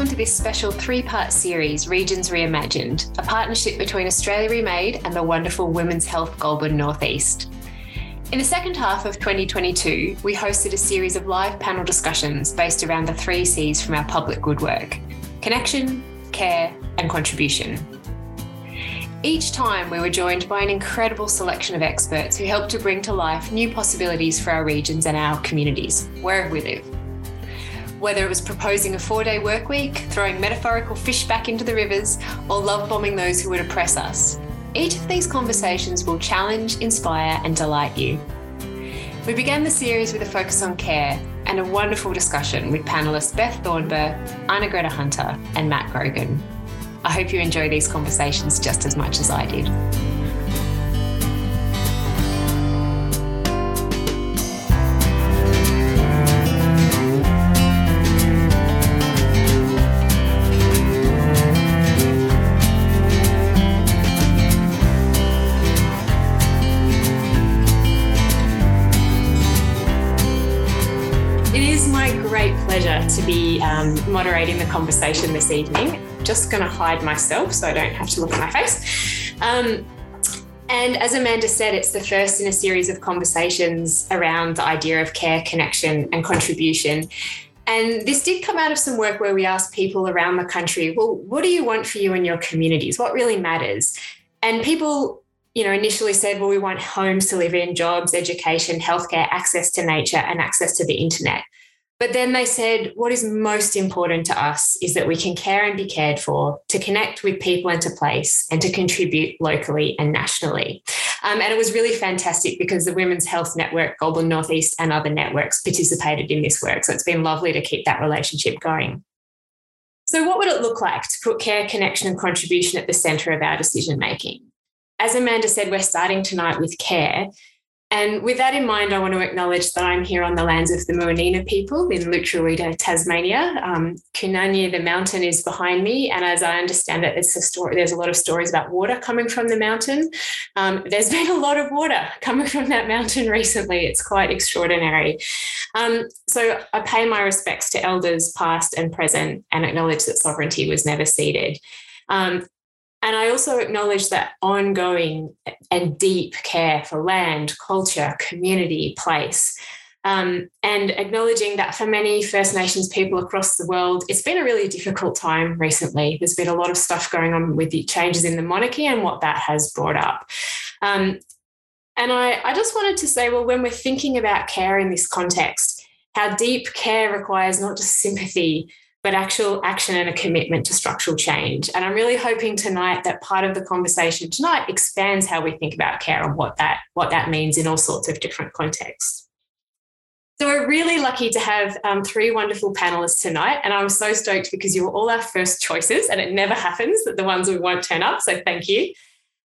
Welcome to this special three part series, Regions Reimagined, a partnership between Australia Remade and the wonderful Women's Health Goulburn Northeast. In the second half of 2022, we hosted a series of live panel discussions based around the three C's from our public good work connection, care, and contribution. Each time, we were joined by an incredible selection of experts who helped to bring to life new possibilities for our regions and our communities, wherever we live whether it was proposing a four day work week, throwing metaphorical fish back into the rivers, or love bombing those who would oppress us. Each of these conversations will challenge, inspire, and delight you. We began the series with a focus on care and a wonderful discussion with panelists Beth Thornber, Anna Greta Hunter, and Matt Grogan. I hope you enjoy these conversations just as much as I did. To be um, moderating the conversation this evening. Just going to hide myself so I don't have to look at my face. Um, and as Amanda said, it's the first in a series of conversations around the idea of care, connection, and contribution. And this did come out of some work where we asked people around the country, well, what do you want for you and your communities? What really matters? And people, you know, initially said, well, we want homes to live in, jobs, education, healthcare, access to nature, and access to the internet. But then they said, what is most important to us is that we can care and be cared for, to connect with people and to place, and to contribute locally and nationally. Um, and it was really fantastic because the Women's Health Network, Goulburn Northeast, and other networks participated in this work. So it's been lovely to keep that relationship going. So, what would it look like to put care, connection, and contribution at the centre of our decision making? As Amanda said, we're starting tonight with care, and with that in mind, I want to acknowledge that I'm here on the lands of the Muwinina people in Lutruwita, Tasmania. Um, Kunanyi, the mountain, is behind me, and as I understand it, it's a story. There's a lot of stories about water coming from the mountain. Um, there's been a lot of water coming from that mountain recently. It's quite extraordinary. Um, so I pay my respects to elders past and present, and acknowledge that sovereignty was never ceded. Um, and I also acknowledge that ongoing and deep care for land, culture, community, place. Um, and acknowledging that for many First Nations people across the world, it's been a really difficult time recently. There's been a lot of stuff going on with the changes in the monarchy and what that has brought up. Um, and I, I just wanted to say, well, when we're thinking about care in this context, how deep care requires not just sympathy, but actual action and a commitment to structural change. And I'm really hoping tonight that part of the conversation tonight expands how we think about care and what that what that means in all sorts of different contexts. So we're really lucky to have um, three wonderful panelists tonight, and I'm so stoked because you were all our first choices, and it never happens that the ones we won't turn up. So thank you.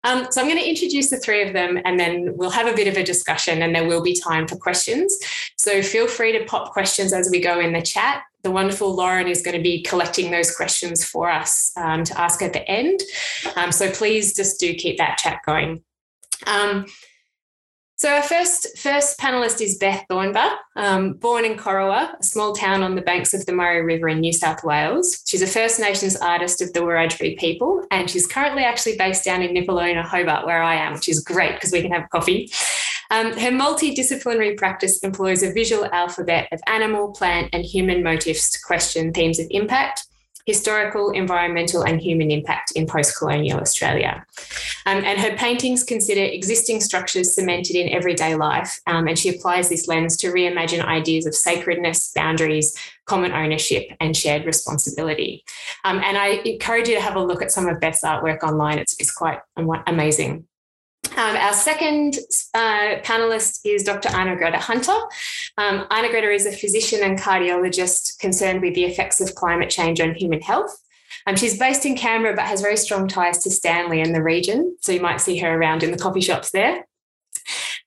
Um, so I'm going to introduce the three of them, and then we'll have a bit of a discussion, and there will be time for questions. So feel free to pop questions as we go in the chat the wonderful Lauren is going to be collecting those questions for us um, to ask at the end. Um, so please just do keep that chat going. Um, so our first first panelist is Beth Thornber, um, born in Corowa, a small town on the banks of the Murray River in New South Wales. She's a First Nations artist of the Wiradjuri people, and she's currently actually based down in Nipaluna, Hobart, where I am, which is great because we can have coffee. Um, her multidisciplinary practice employs a visual alphabet of animal, plant, and human motifs to question themes of impact, historical, environmental, and human impact in post colonial Australia. Um, and her paintings consider existing structures cemented in everyday life, um, and she applies this lens to reimagine ideas of sacredness, boundaries, common ownership, and shared responsibility. Um, and I encourage you to have a look at some of Beth's artwork online, it's, it's quite amazing. Um, our second uh, panelist is Dr. Arnagretta Hunter. Um, Arnagretta is a physician and cardiologist concerned with the effects of climate change on human health. Um, she's based in Canberra but has very strong ties to Stanley and the region, so you might see her around in the coffee shops there.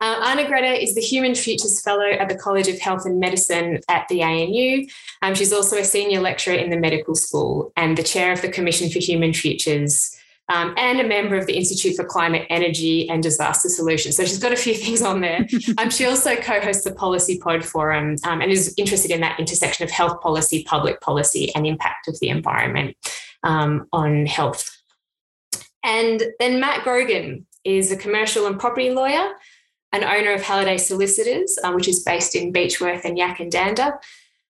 Uh, Arnagretta is the Human Futures Fellow at the College of Health and Medicine at the ANU. Um, she's also a senior lecturer in the medical school and the chair of the Commission for Human Futures um, and a member of the Institute for Climate, Energy and Disaster Solutions. So she's got a few things on there. um, she also co hosts the Policy Pod Forum um, and is interested in that intersection of health policy, public policy, and impact of the environment um, on health. And then Matt Grogan is a commercial and property lawyer, an owner of Halliday Solicitors, uh, which is based in Beechworth and Yackandandah.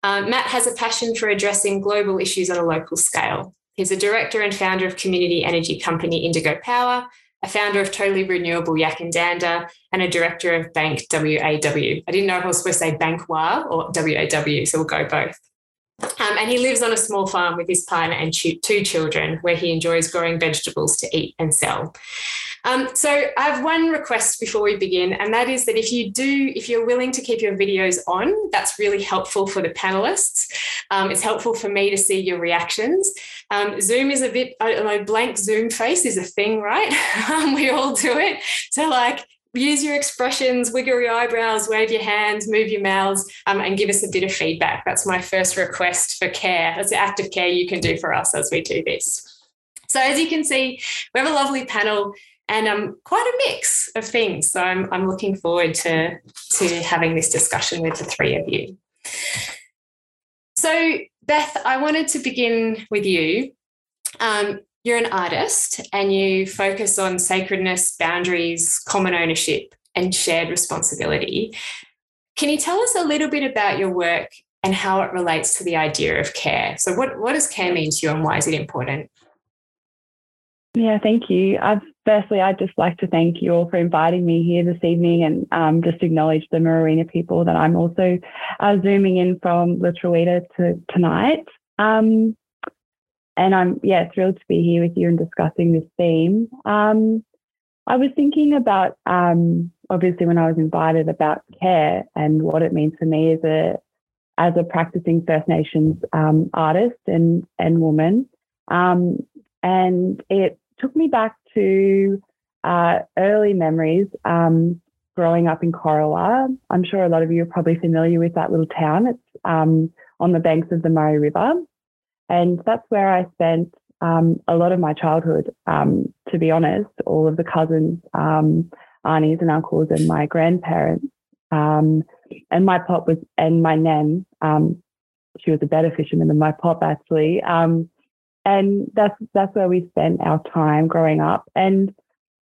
Um, Matt has a passion for addressing global issues on a local scale. He's a director and founder of community energy company Indigo Power, a founder of Totally Renewable Yackandandah, and a director of Bank WAW. I didn't know if I was supposed to say Bank WA or WAW, so we'll go both. Um, and he lives on a small farm with his partner and two children, where he enjoys growing vegetables to eat and sell. Um, so I have one request before we begin, and that is that if you do, if you're willing to keep your videos on, that's really helpful for the panelists. Um, it's helpful for me to see your reactions. Um, Zoom is a bit, I blank Zoom face is a thing, right? Um, we all do it. So like use your expressions, wiggle your eyebrows, wave your hands, move your mouths, um, and give us a bit of feedback. That's my first request for care. That's the active care you can do for us as we do this. So, as you can see, we have a lovely panel and um, quite a mix of things. So, I'm, I'm looking forward to, to having this discussion with the three of you. So, Beth, I wanted to begin with you. Um, you're an artist and you focus on sacredness, boundaries, common ownership, and shared responsibility. Can you tell us a little bit about your work and how it relates to the idea of care? So, what, what does care mean to you and why is it important? Yeah, thank you. I've, firstly, I'd just like to thank you all for inviting me here this evening and um, just acknowledge the Muwinina people that I'm also uh, zooming in from Truita to tonight. Um, and I'm yeah thrilled to be here with you and discussing this theme. Um, I was thinking about um, obviously when I was invited about care and what it means for me as a as a practicing First Nations um, artist and and woman, um, and it took me back to uh, early memories. Um, growing up in Corowa, I'm sure a lot of you are probably familiar with that little town. It's um, on the banks of the Murray River. And that's where I spent um, a lot of my childhood, um, to be honest, all of the cousins, um, aunties and uncles and my grandparents. Um, and my pop was, and my nan, um, she was a better fisherman than my pop actually. Um, and that's, that's where we spent our time growing up. And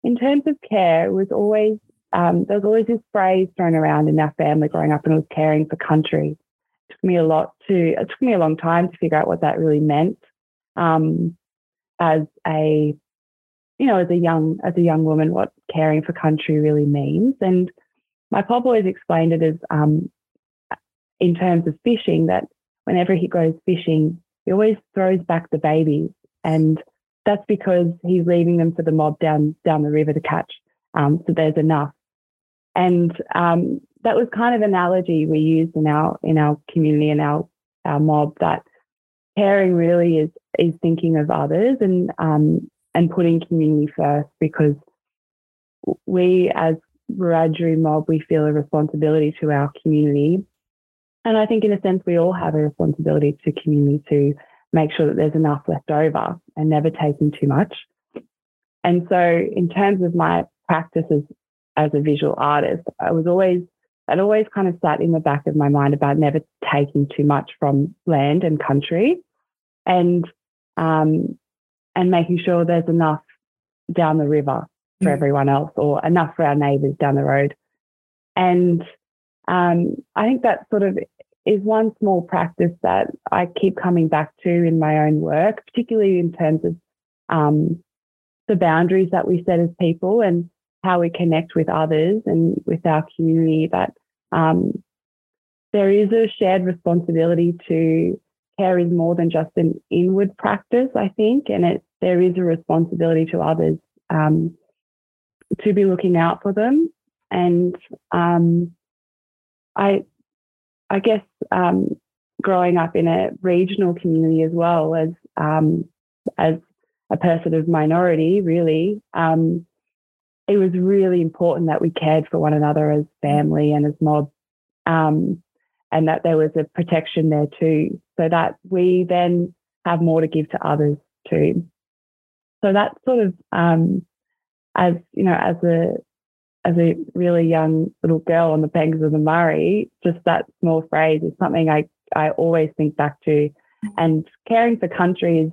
in terms of care, it was always, there was always this phrase thrown around in our family growing up and it was caring for country took me a lot to it took me a long time to figure out what that really meant um, as a you know as a young as a young woman what caring for country really means. And my pop always explained it as um, in terms of fishing that whenever he goes fishing he always throws back the babies. And that's because he's leaving them for the mob down down the river to catch um, so there's enough. And um, that was kind of analogy we used in our in our community and our our mob that caring really is is thinking of others and um, and putting community first because we as Wiradjuri mob we feel a responsibility to our community. And I think in a sense we all have a responsibility to community to make sure that there's enough left over and never taking too much. And so in terms of my practices as a visual artist I was always that always kind of sat in the back of my mind about never taking too much from land and country and um, and making sure there's enough down the river for mm. everyone else or enough for our neighbours down the road. And um, I think that sort of is one small practice that I keep coming back to in my own work, particularly in terms of um, the boundaries that we set as people and how we connect with others and with our community that um, there is a shared responsibility to care is more than just an inward practice, I think, and it there is a responsibility to others um, to be looking out for them. And um, I, I guess um, growing up in a regional community as well as um, as a person of minority, really, um, it was really important that we cared for one another as family and as mob, um, and that there was a protection there too, so that we then have more to give to others too. so that sort of um, as you know as a as a really young little girl on the banks of the Murray, just that small phrase is something I, I always think back to. And caring for country has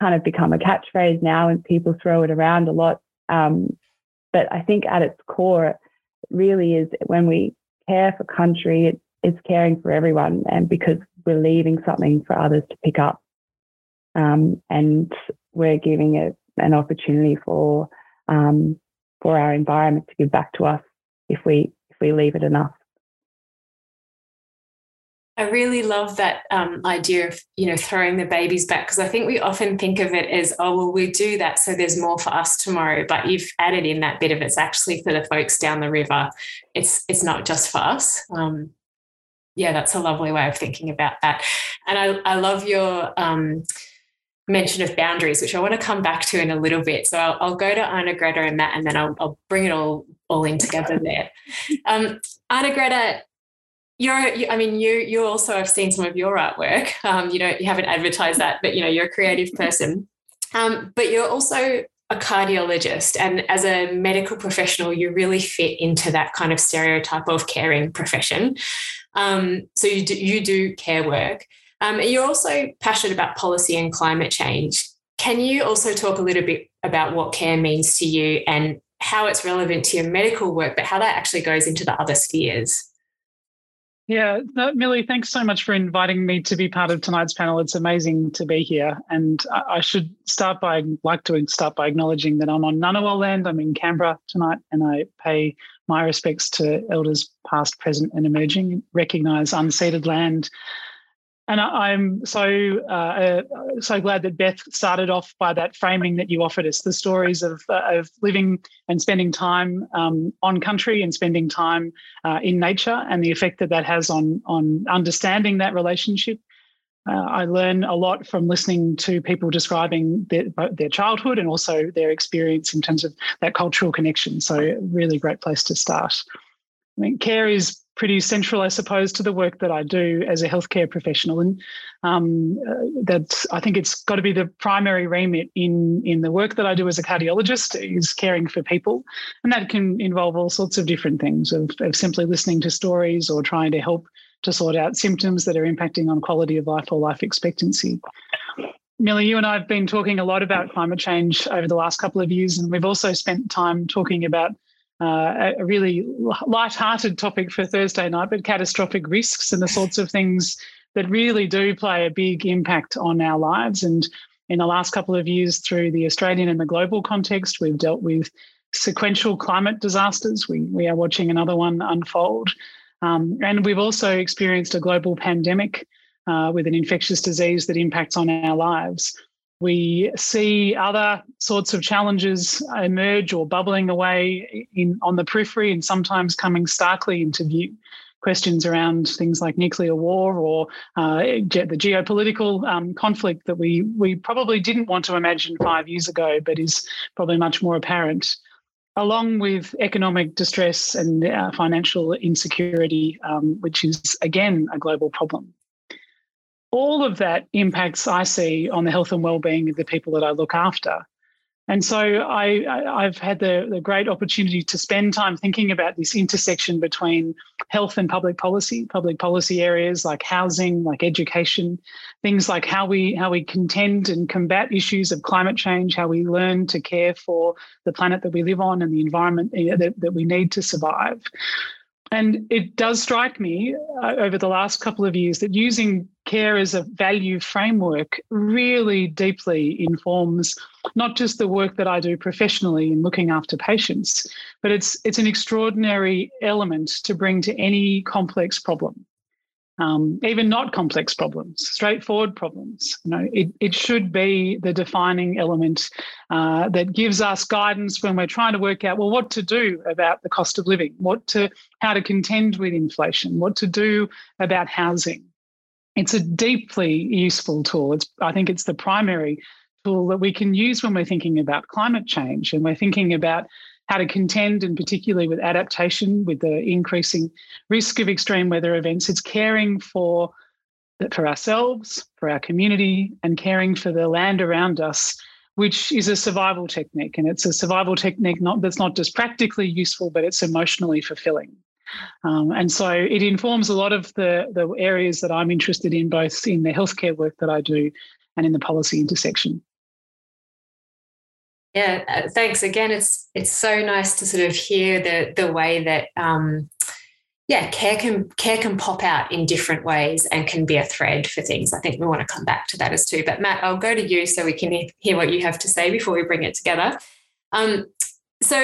kind of become a catchphrase now and people throw it around a lot. Um, but I think at its core, it really is when we care for country, it, it's caring for everyone and because we're leaving something for others to pick up. Um, and we're giving it an opportunity for um, for our environment to give back to us if we if we leave it enough. I really love that um, idea of you know throwing the babies back because I think we often think of it as oh well we do that so there's more for us tomorrow but you've added in that bit of it's actually for the folks down the river it's it's not just for us um, yeah that's a lovely way of thinking about that and I, I love your um, mention of boundaries, which I want to come back to in a little bit. So I'll, I'll go to Arnagretta and that, and then I'll, I'll bring it all all in together there. Um, Arnagretta, you're, you, I mean, you you also have seen some of your artwork. Um, you know, you haven't advertised that, but you know, you're a creative person. Um, but you're also a cardiologist, and as a medical professional, you really fit into that kind of stereotype of caring profession. Um, so you do you do care work. Um, you're also passionate about policy and climate change. Can you also talk a little bit about what care means to you and how it's relevant to your medical work, but how that actually goes into the other spheres? Yeah, no, Millie, thanks so much for inviting me to be part of tonight's panel. It's amazing to be here. And I should start by, like to start by acknowledging that I'm on Ngunnawal land. I'm in Canberra tonight, and I pay my respects to elders past, present, and emerging, recognise unceded land and I, am so uh, uh, so glad that Beth started off by that framing that you offered us, the stories of uh, of living and spending time um, on country and spending time uh, in nature, and the effect that that has on on understanding that relationship. Uh, I learn a lot from listening to people describing their, their childhood and also their experience in terms of that cultural connection. So, really great place to start. I mean, care is pretty central, I suppose, to the work that I do as a healthcare professional, and um, uh, I think it's got to be the primary remit in in the work that I do as a cardiologist is caring for people, and that can involve all sorts of different things of, of simply listening to stories or trying to help to sort out symptoms that are impacting on quality of life or life expectancy. Millie, you and I have been talking a lot about climate change over the last couple of years, and we've also spent time talking about uh, a really light-hearted topic for Thursday night, but catastrophic risks and the sorts of things that really do play a big impact on our lives. And in the last couple of years, through the Australian and the global context, we've dealt with sequential climate disasters. We, we are watching another one unfold. Um, and we've also experienced a global pandemic uh, with an infectious disease that impacts on our lives. We see other sorts of challenges emerge or bubbling away in, on the periphery and sometimes coming starkly into view. Questions around things like nuclear war or uh, the geopolitical um, conflict that we, we probably didn't want to imagine five years ago, but is probably much more apparent along with economic distress and uh, financial insecurity, um, which is again a global problem all of that impacts I see on the health and well-being of the people that I look after. And so I, have had the, the great opportunity to spend time thinking about this intersection between health and public policy, public policy areas like housing, like education, things like how we how we contend and combat issues of climate change, how we learn to care for the planet that we live on and the environment eh, that, that we need to survive. And it does strike me uh, over the last couple of years that using care as a value framework really deeply informs not just the work that I do professionally in looking after patients, but it's it's an extraordinary element to bring to any complex problem um, even not complex problems, straightforward problems. You know, it, it should be the defining element uh, that gives us guidance when we're trying to work out, well, what to do about the cost of living, what to, how to contend with inflation, what to do about housing. It's a deeply useful tool. It's, I think it's the primary tool that we can use when we're thinking about climate change and we're thinking about how to contend, and particularly with adaptation, with the increasing risk of extreme weather events. It's caring for for ourselves, for our community, and caring for the land around us which is a survival technique. And it's a survival technique not, that's not just practically useful, but it's emotionally fulfilling. Um, and so it informs a lot of the, the areas that I'm interested in, both in the healthcare work that I do and in the policy intersection. Yeah, uh, thanks again. It's it's so nice to sort of hear the the way that um, yeah, care can care can pop out in different ways and can be a thread for things. I think we want to come back to that as too. But Matt, I'll go to you so we can hear what you have to say before we bring it together. Um, so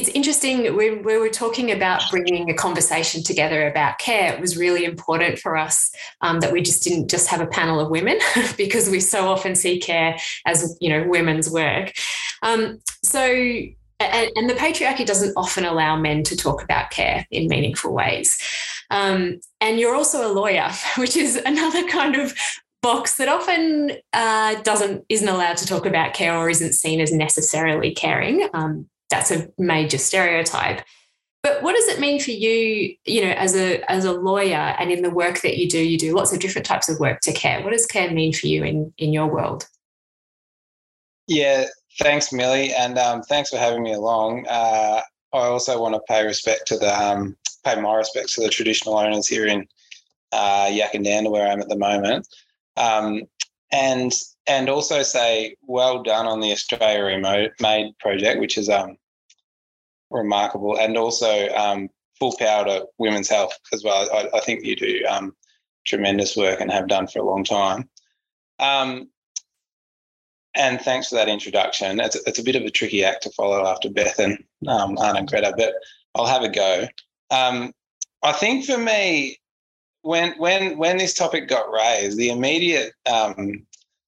it's interesting when we were talking about bringing a conversation together about care it was really important for us um, that we just didn't just have a panel of women because we so often see care as you know women's work. Um, so and, and, the patriarchy doesn't often allow men to talk about care in meaningful ways. Um, and you're also a lawyer which is another kind of box that often uh, doesn't isn't allowed to talk about care or isn't seen as necessarily caring. Um, that's a major stereotype. But what does it mean for you, you know, as a as a lawyer and in the work that you do, you do lots of different types of work to care. What does care mean for you in in your world? Yeah, thanks, Millie, and um, thanks for having me along. Uh, I also want to pay respect to the um, pay my respects to the traditional owners here in uh, Yackandandah, where I'm at the moment, um, and and also say well done on the Australia Remote Made project, which is um, remarkable, and also um, full power to women's health as well. I, I think you do um, tremendous work and have done for a long time. Um, and thanks for that introduction. It's, it's a bit of a tricky act to follow after Beth and um, Anna and Greta, but I'll have a go. Um, I think for me, when when when this topic got raised, the immediate um,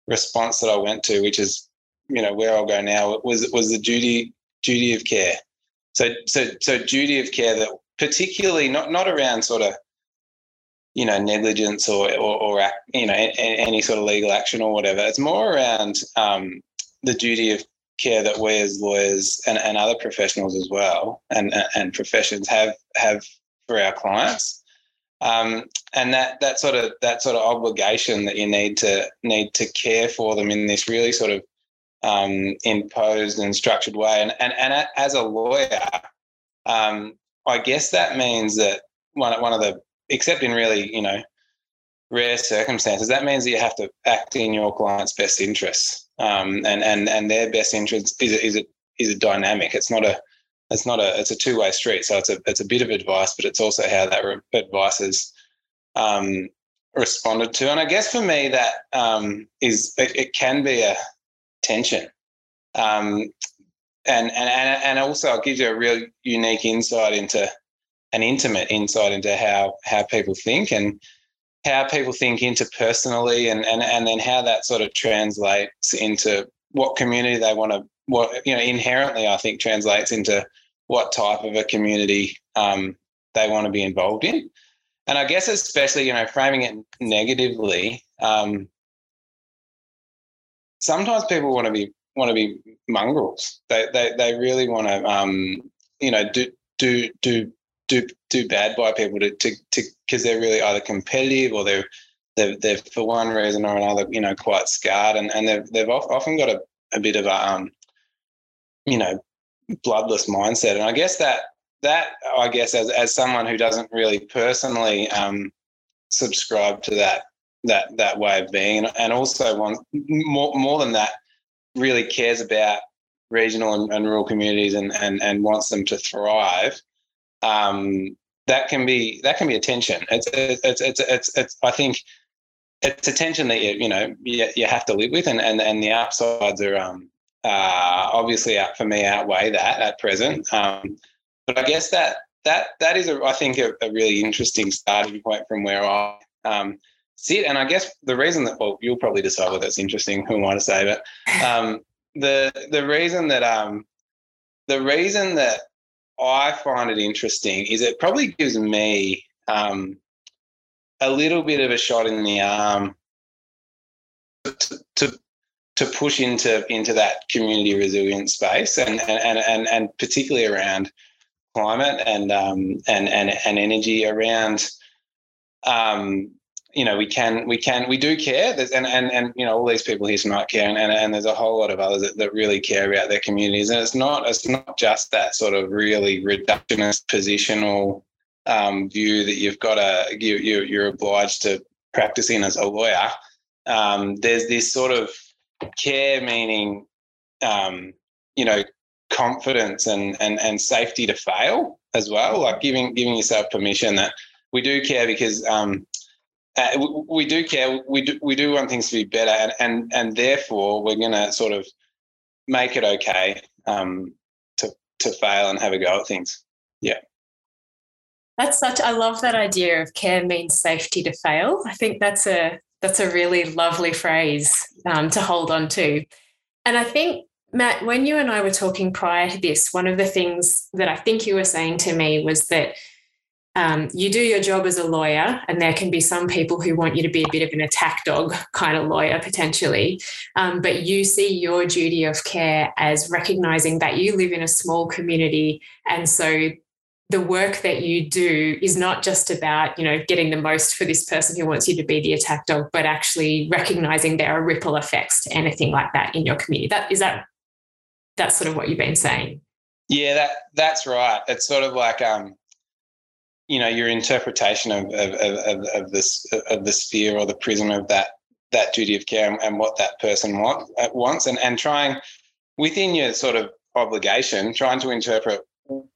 response that I went to, which is you know where I'll go now, was was the duty duty of care. So so so duty of care that particularly not not around sort of you know negligence or or, or you know any sort of legal action or whatever. It's more around um, the duty of care that we as lawyers and, and other professionals as well and and professions have have for our clients um, and that that sort of that sort of obligation that you need to need to care for them in this really sort of um, imposed and structured way. And and and as a lawyer, um, I guess that means that one one of the except in really you know rare circumstances, that means that you have to act in your client's best interests. Um, and and and their best interest is is a is a dynamic. It's not a it's not a it's a two way street. So it's a it's a bit of advice, but it's also how that re- advice is um, responded to. And I guess for me, that um, is it, it, can be a tension, um, and and and and also it gives you a real unique insight into an intimate insight into how how people think and how people think interpersonally and and and then how that sort of translates into what community they want to what you know inherently I think translates into what type of a community um, they want to be involved in. And I guess especially you know framing it negatively, um, sometimes people want to be want to be mongrels. They they they really want to um, you know do do do do do bad by people to to because they're really either competitive or they're they're, they're for one reason or another you know quite scarred and and they've they've often got a, a bit of a um, you know bloodless mindset. And I guess that that I guess as as someone who doesn't really personally um, subscribe to that that that way of being, and and also one more more than that, really cares about regional and, and rural communities and, and and wants them to thrive. Um, that can be that can be a tension. It's it's it's it's, it's I think it's a tension that you you know you, you have to live with, and and and the upsides are um uh, obviously out for me outweigh that at present. Um, but I guess that that that is, a, I think, a, a, really interesting starting point from where I um, sit. And I guess the reason that well, you'll probably decide whether it's interesting. Who am I to say? But um, the the reason that um, the reason that I find it interesting is it probably gives me um, a little bit of a shot in the arm to, to to push into into that community resilience space and and and and particularly around climate and um and and, and energy around um you know, we can, we can, we do care. There's, and, and, and, you know, all these people here tonight care, and, and, and there's a whole lot of others that, that really care about their communities. And it's not, it's not just that sort of really reductionist positional um, view that you've got to, you, you, you're obliged to practice in as a lawyer. Um, there's this sort of care meaning, um, you know, confidence and, and, and safety to fail as well, like giving, giving yourself permission that we do care because, um, uh, we, do care. We do we do want things to be better, and and and therefore we're to sort of make it okay um, to to fail and have a go at things. Yeah. That's such. I love that idea of care means safety to fail. I think that's a that's a really lovely phrase um, to hold on to. And I think Matt, when you and I were talking prior to this, one of the things that I think you were saying to me was that um, you do your job as a lawyer, and there can be some people who want you to be a bit of an attack dog kind of lawyer potentially. Um, but you see your duty of care as recognizing that you live in a small community. And so the work that you do is not just about you know getting the most for this person who wants you to be the attack dog but actually recognizing there are ripple effects to anything like that in your community. That is that that's sort of what you've been saying? Yeah that that's right. It's sort of like um you know your interpretation of of, of, of this of the sphere or the prism of that that duty of care and, and what that person want, uh, wants and and trying within your sort of obligation trying to interpret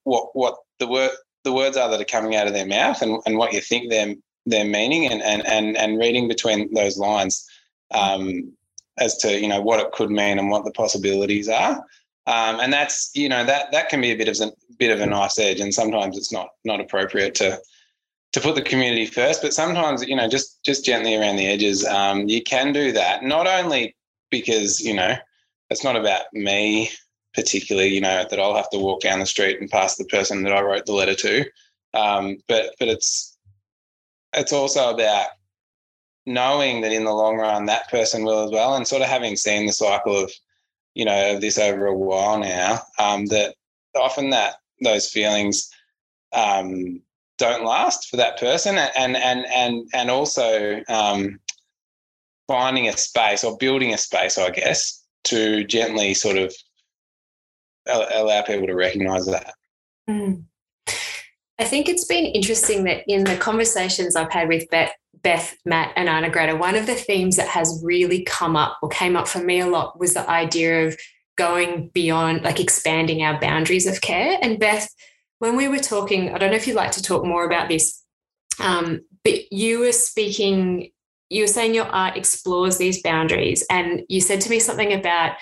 what what the word the words are that are coming out of their mouth and, and what you think they're their meaning and, and and and reading between those lines um, as to you know what it could mean and what the possibilities are um, and that's you know that that can be a bit of a bit of a nice edge, and sometimes it's not not appropriate to to put the community first. But sometimes you know just just gently around the edges, um, you can do that. Not only because you know it's not about me particularly, you know that I'll have to walk down the street and pass the person that I wrote the letter to, um, but but it's it's also about knowing that in the long run that person will as well, and sort of having seen the cycle of you know, of this over a while now, um, that often that those feelings um, don't last for that person, and and and and also um, finding a space or building a space, I guess, to gently sort of allow people to recognise that. Mm. I think it's been interesting that in the conversations I've had with Beth, Beth, Matt, and Arnagretta, one of the themes that has really come up or came up for me a lot was the idea of going beyond, like expanding our boundaries of care. And Beth, when we were talking, I don't know if you'd like to talk more about this, um, but you were speaking, you were saying your art explores these boundaries. And you said to me something about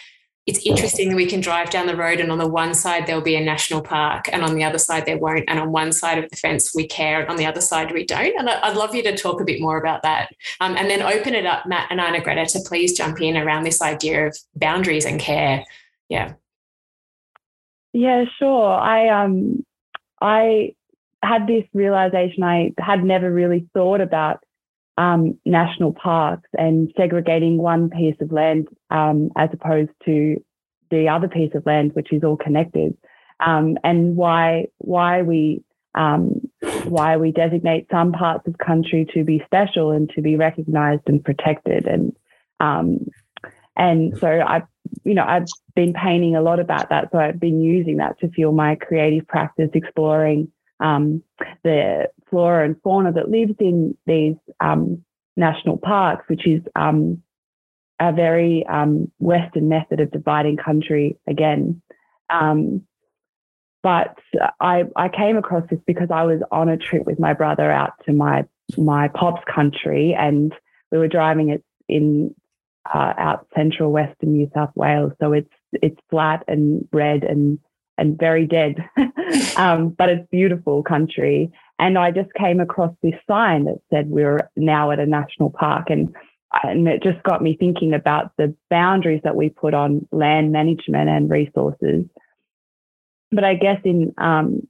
it's interesting that we can drive down the road and on the one side there'll be a national park and on the other side there won't. And on one side of the fence we care and on the other side we don't. And i'd love you to talk a bit more about that. Um, and then open it up matt and arnagretta to please jump in around this idea of boundaries and care. Yeah. Yeah sure. I um i had this realization i had never really thought about um, national parks and segregating one piece of land um, as opposed to the other piece of land, which is all connected, um, and why why we um, why we designate some parts of country to be special and to be recognised and protected, and um, and so I, you know, I've been painting a lot about that. So I've been using that to fuel my creative practice, exploring um, the flora and fauna that lives in these um, national parks, which is um, a very um, Western method of dividing country again. Um, but I, I came across this because I was on a trip with my brother out to my my pop's country, and we were driving it in uh, out central western New South Wales. So it's it's flat and red and and very dead, um, but it's beautiful country. And I just came across this sign that said we are now at a national park, and and it just got me thinking about the boundaries that we put on land management and resources. But I guess in um,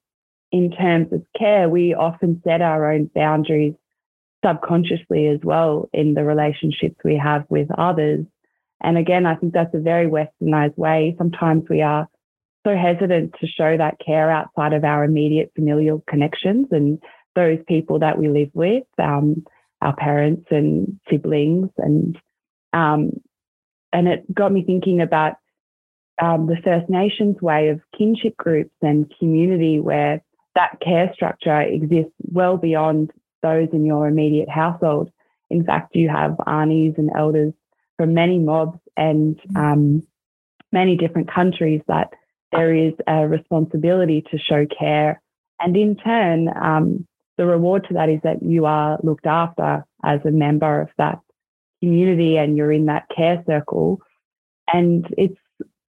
in terms of care, we often set our own boundaries subconsciously as well in the relationships we have with others. And again, I think that's a very westernized way. Sometimes we are so hesitant to show that care outside of our immediate familial connections and those people that we live with. Um, our parents and siblings, and um, and it got me thinking about um, the First Nations way of kinship groups and community, where that care structure exists well beyond those in your immediate household. In fact, you have aunties and elders from many mobs and um, many different countries that there is a responsibility to show care. And in turn, um, the reward to that is that you are looked after as a member of that community and you're in that care circle. And it's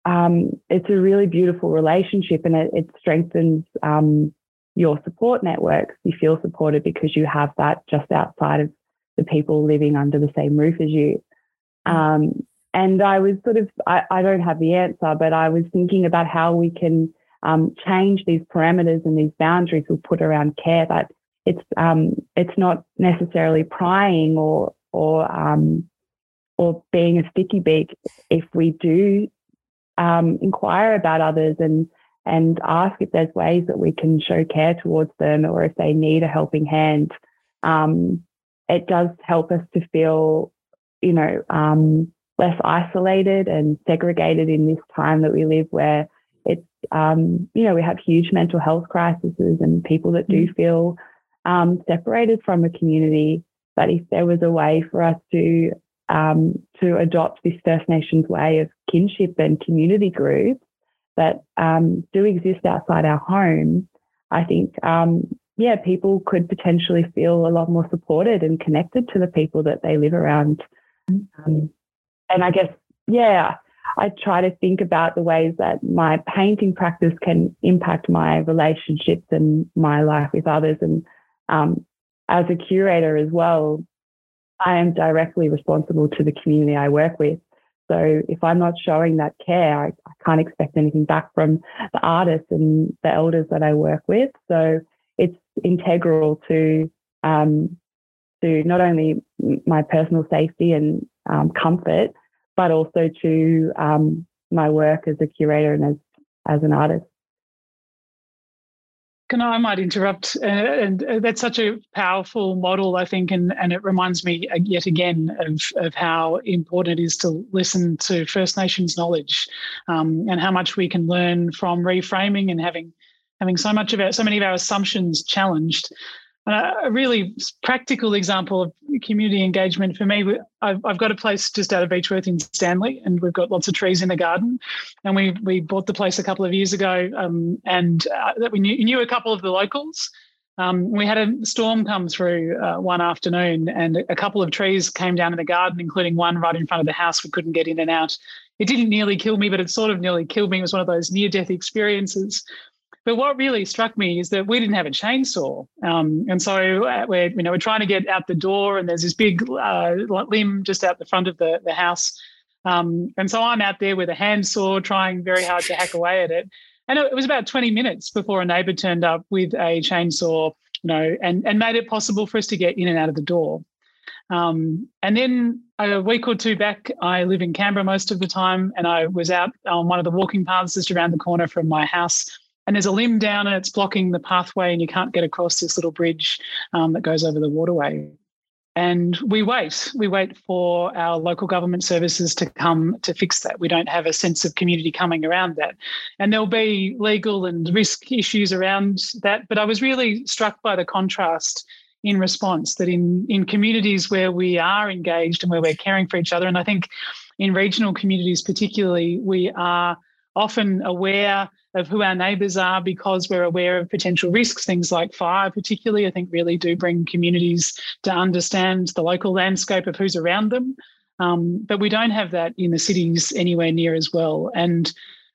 um, it's a really beautiful relationship and it, it strengthens um, your support networks. You feel supported because you have that just outside of the people living under the same roof as you. Um, and I was sort of, I, I, don't have the answer, but I was thinking about how we can um, change these parameters and these boundaries we put around care. That it's um, it's not necessarily prying or or um, or being a sticky beak if we do um, inquire about others and and ask if there's ways that we can show care towards them or if they need a helping hand. Um, it does help us to feel, you know, um, less isolated and segregated in this time that we live where it's, um, you know, we have huge mental health crises and people that do mm. feel um, separated from a community. But if there was a way for us to um, to adopt this First Nations way of kinship and community groups, that um, do exist outside our home, I think, um, yeah, people could potentially feel a lot more supported and connected to the people that they live around. Um, and I guess, yeah, I try to think about the ways that my painting practice can impact my relationships and my life with others. And um, as a curator as well, I am directly responsible to the community I work with. So if I'm not showing that care, I, I, can't expect anything back from the artists and the elders that I work with. So it's integral to um, to not only my personal safety and um, comfort, but also to um, my work as a curator and as as an artist. Can I, I might interrupt, uh, and uh, that's such a powerful model, I think, and, and it reminds me uh, yet again of, of how important it is to listen to First Nations knowledge, um, and how much we can learn from reframing and having having so much of our, so many of our assumptions challenged. A really practical example of community engagement for me, I've, I've, got a place just out of Beechworth in Stanley, and we've got lots of trees in the garden. And we we bought the place a couple of years ago, um, and uh, that we knew, knew, a couple of the locals. Um, we had a storm come through uh, one afternoon, and a couple of trees came down in the garden, including one right in front of the house. We couldn't get in and out. It didn't nearly kill me, but it sort of nearly killed me. It was one of those near-death experiences. But what really struck me is that we didn't have a chainsaw, um, and so uh, we're you know we're trying to get out the door, and there's this big uh, limb just out the front of the the house, um, and so I'm out there with a handsaw trying very hard to hack away at it, and it was about 20 minutes before a neighbour turned up with a chainsaw, you know, and and made it possible for us to get in and out of the door. Um, and then a week or two back, I live in Canberra most of the time, and I was out on one of the walking paths just around the corner from my house and there's a limb down and it's blocking the pathway and you can't get across this little bridge um, that goes over the waterway. And we wait. We wait for our local government services to come to fix that. We don't have a sense of community coming around that. And there'll be legal and risk issues around that but i was really struck by the contrast in response that in in communities where we are engaged and where we're caring for each other and i think in regional communities particularly we are often aware of who our neighbours are because we're aware of potential risks. Things like fire, particularly, I think really do bring communities to understand the local landscape of who's around them. Um, but we don't have that in the cities anywhere near as well. And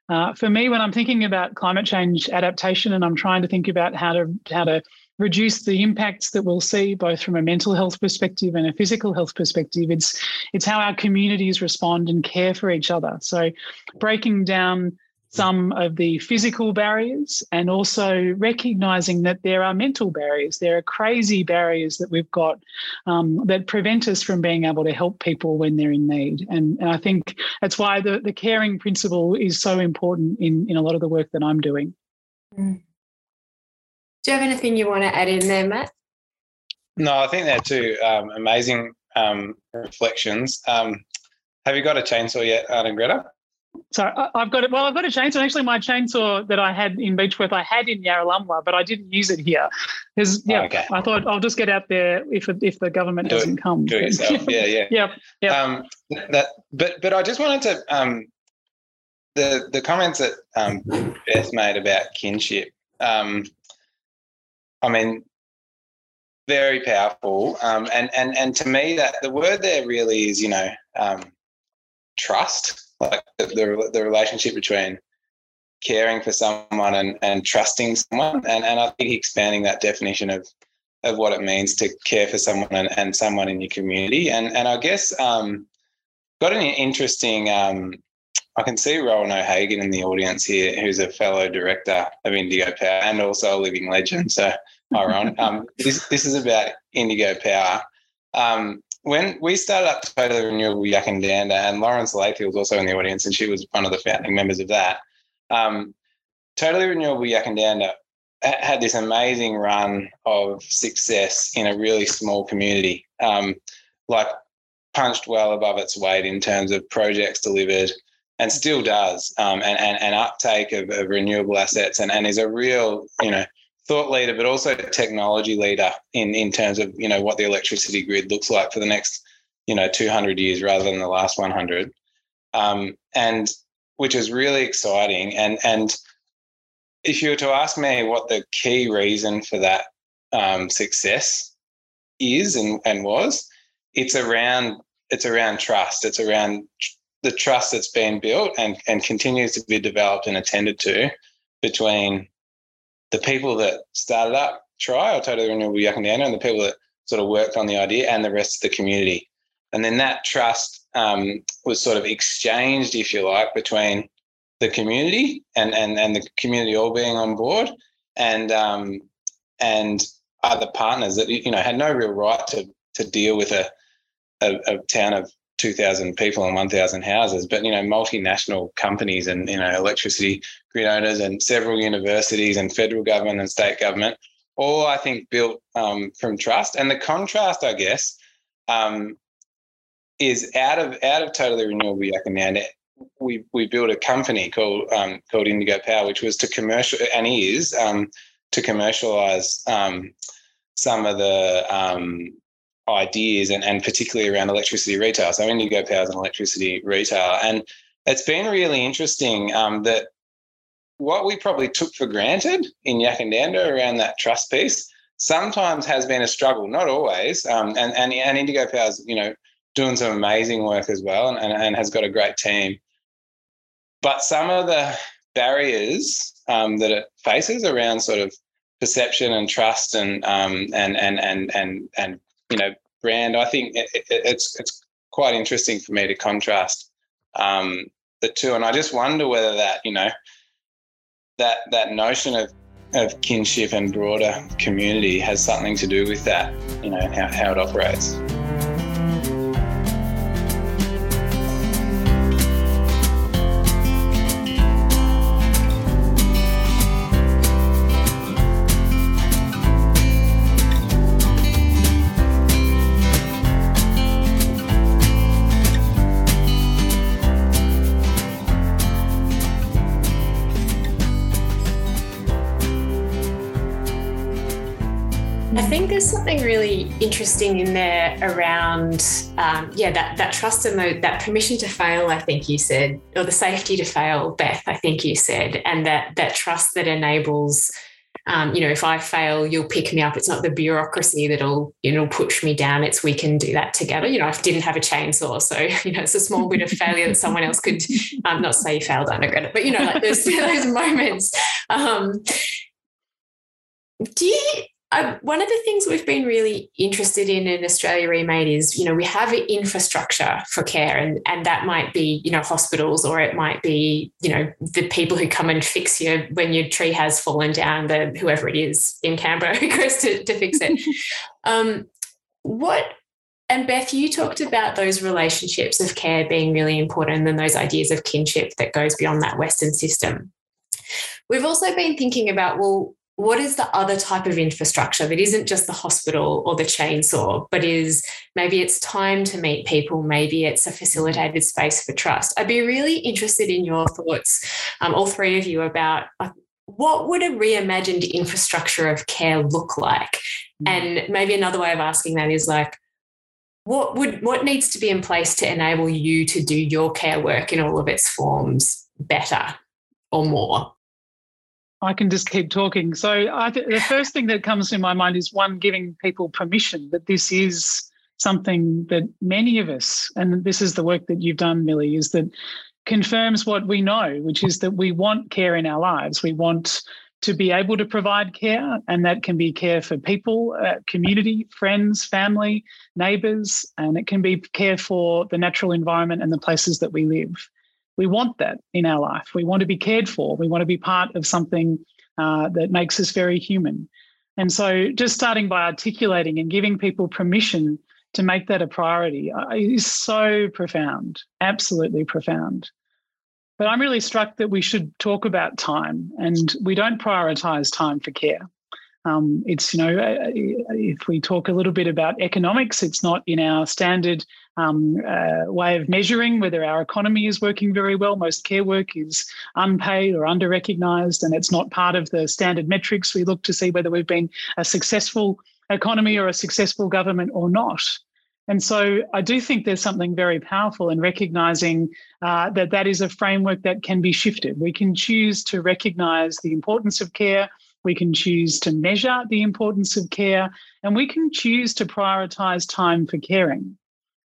uh, for me, when I'm thinking about climate change adaptation, and I'm trying to think about how to how to reduce the impacts that we'll see both from a mental health perspective and a physical health perspective, it's it's how our communities respond and care for each other. So, breaking down some of the physical barriers and also recognizing that there are mental barriers. There are crazy barriers that we've got um, that prevent us from being able to help people when they're in need. And, and I think that's why the, the caring principle is so important in, in a lot of the work that I'm doing. Mm. Do you have anything you want to add in there, Matt? No, I think they're two um, amazing um, reflections. Um, have you got a chainsaw yet, Arnagretta? So I, have got it. Well, I've got a chainsaw. Actually, my chainsaw that I had in Beechworth, I had in Yarralumla, but I didn't use it here. Because yeah, okay. I thought I'll just get out there if if the government do doesn't it, come. Do it yourself. yeah, yeah, yeah, yeah. Um, that, but but I just wanted to um, the the comments that um, Beth made about kinship. Um, I mean, very powerful. Um, and and and to me, that the word there really is, you know, um, trust like the, the, relationship between caring for someone and, and trusting someone. And, and I think expanding that definition of, of what it means to care for someone and, and someone in your community. And, and I guess um, got an interesting, um, I can see Rowan O'Hagan in the audience here, who's a fellow director of Indigo Power and also a living legend. So, hi, Ron. um, this, this is about Indigo Power. Um, when we started up Totally Renewable Yackandandah, and Lawrence Lathy was also in the audience, and she was one of the founding members of that. Um, totally Renewable Yackandandah had this amazing run of success in a really small community, um, like punched well above its weight in terms of projects delivered and still does, um, and, and, and uptake of, of renewable assets, and, and is a real, you know, thought leader, but also technology leader in in terms of you know what the electricity grid looks like for the next you know 200 years rather than the last 100, um, and which is really exciting. And and if you were to ask me what the key reason for that um, success is and, and was, it's around it's around trust. It's around the trust that's been built and, and continues to be developed and attended to between the people that started up Try or Totally Renewable Yackandandah and the people that sort of worked on the idea and the rest of the community. And then that trust um, was sort of exchanged, if you like, between the community and, and, and the community all being on board and um, and other partners that you know had no real right to to deal with a, a, a town of 2,000 people and 1,000 houses, but you know, multinational companies and you know, electricity grid owners and several universities and federal government and state government, all I think built um, from trust. And the contrast, I guess, um, is out of out of totally renewable Yackandandah. We we built a company called um, called Indigo Power, which was to commercial and is um, to commercialize um, some of the um, ideas and, and particularly around electricity retail. So Indigo Power is an electricity retail. And it's been really interesting um, that what we probably took for granted in Yackandandah around that trust piece sometimes has been a struggle, not always. Um, and, and, and Indigo Power's, you know, doing some amazing work as well and, and, and has got a great team. But some of the barriers um, that it faces around sort of perception and trust and um, and and and and and you know brand. I think it, it, it's it's quite interesting for me to contrast um, the two, and I just wonder whether that you know that that notion of of kinship and broader community has something to do with that, you know, how, how it operates. Interesting in there around, um, yeah, that that trust and the, that permission to fail. I think you said, or the safety to fail, Beth. I think you said, and that that trust that enables. Um, you know, if I fail, you'll pick me up. It's not the bureaucracy that'll, you know, push me down. It's we can do that together. You know, I didn't have a chainsaw, so you know, it's a small bit of failure that someone else could, um, not say you failed, I regret it, but you know, like there's those moments. Um, do you uh, one of the things we've been really interested in in Australia reMADE is, you know, we have infrastructure for care, and and that might be, you know, hospitals, or it might be, you know, the people who come and fix you when your tree has fallen down, the whoever it is in Canberra who goes to, to fix it. um, what and Beth, you talked about those relationships of care being really important, and those ideas of kinship that goes beyond that Western system. We've also been thinking about, well, what is the other type of infrastructure that isn't just the hospital or the chainsaw, but is maybe it's time to meet people, maybe it's a facilitated space for trust? I'd be really interested in your thoughts, um, all three of you, about what would a reimagined infrastructure of care look like? Mm. And maybe another way of asking that is like, what would what needs to be in place to enable you to do your care work in all of its forms better or more? I can just keep talking. So I th- the first thing that comes to my mind is one giving people permission that this is something that many of us, and this is the work that you've done, Millie, is that confirms what we know, which is that we want care in our lives. We want to be able to provide care, and that can be care for people, uh, community, friends, family, neighbours, and it can be care for the natural environment and the places that we live we want that in our life. We want to be cared for. We want to be part of something uh, that makes us very human. And so, just starting by articulating and giving people permission to make that a priority uh, is so profound, absolutely profound. But I'm really struck that we should talk about time, and we don't prioritize time for care. Um, it's, you know, uh, uh, if we talk a little bit about economics, it's not in our standard um, uh, way of measuring whether our economy is working very well. Most care work is unpaid or under recognised, and it's not part of the standard metrics we look to see whether we've been a successful economy or a successful government or not. And so I do think there's something very powerful in recognizing uh, that that is a framework that can be shifted. We can choose to recognize the importance of care we can choose to measure the importance of care, and we can choose to prioritize time for caring.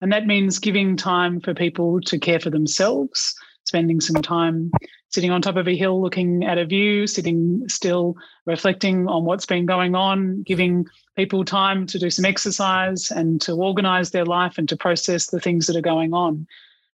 And that means giving time for people to care for themselves, spending some time sitting on top of a hill looking at a view, sitting still, reflecting on what's been going on, giving people time to do some exercise and to organize their life and to process the things that are going on.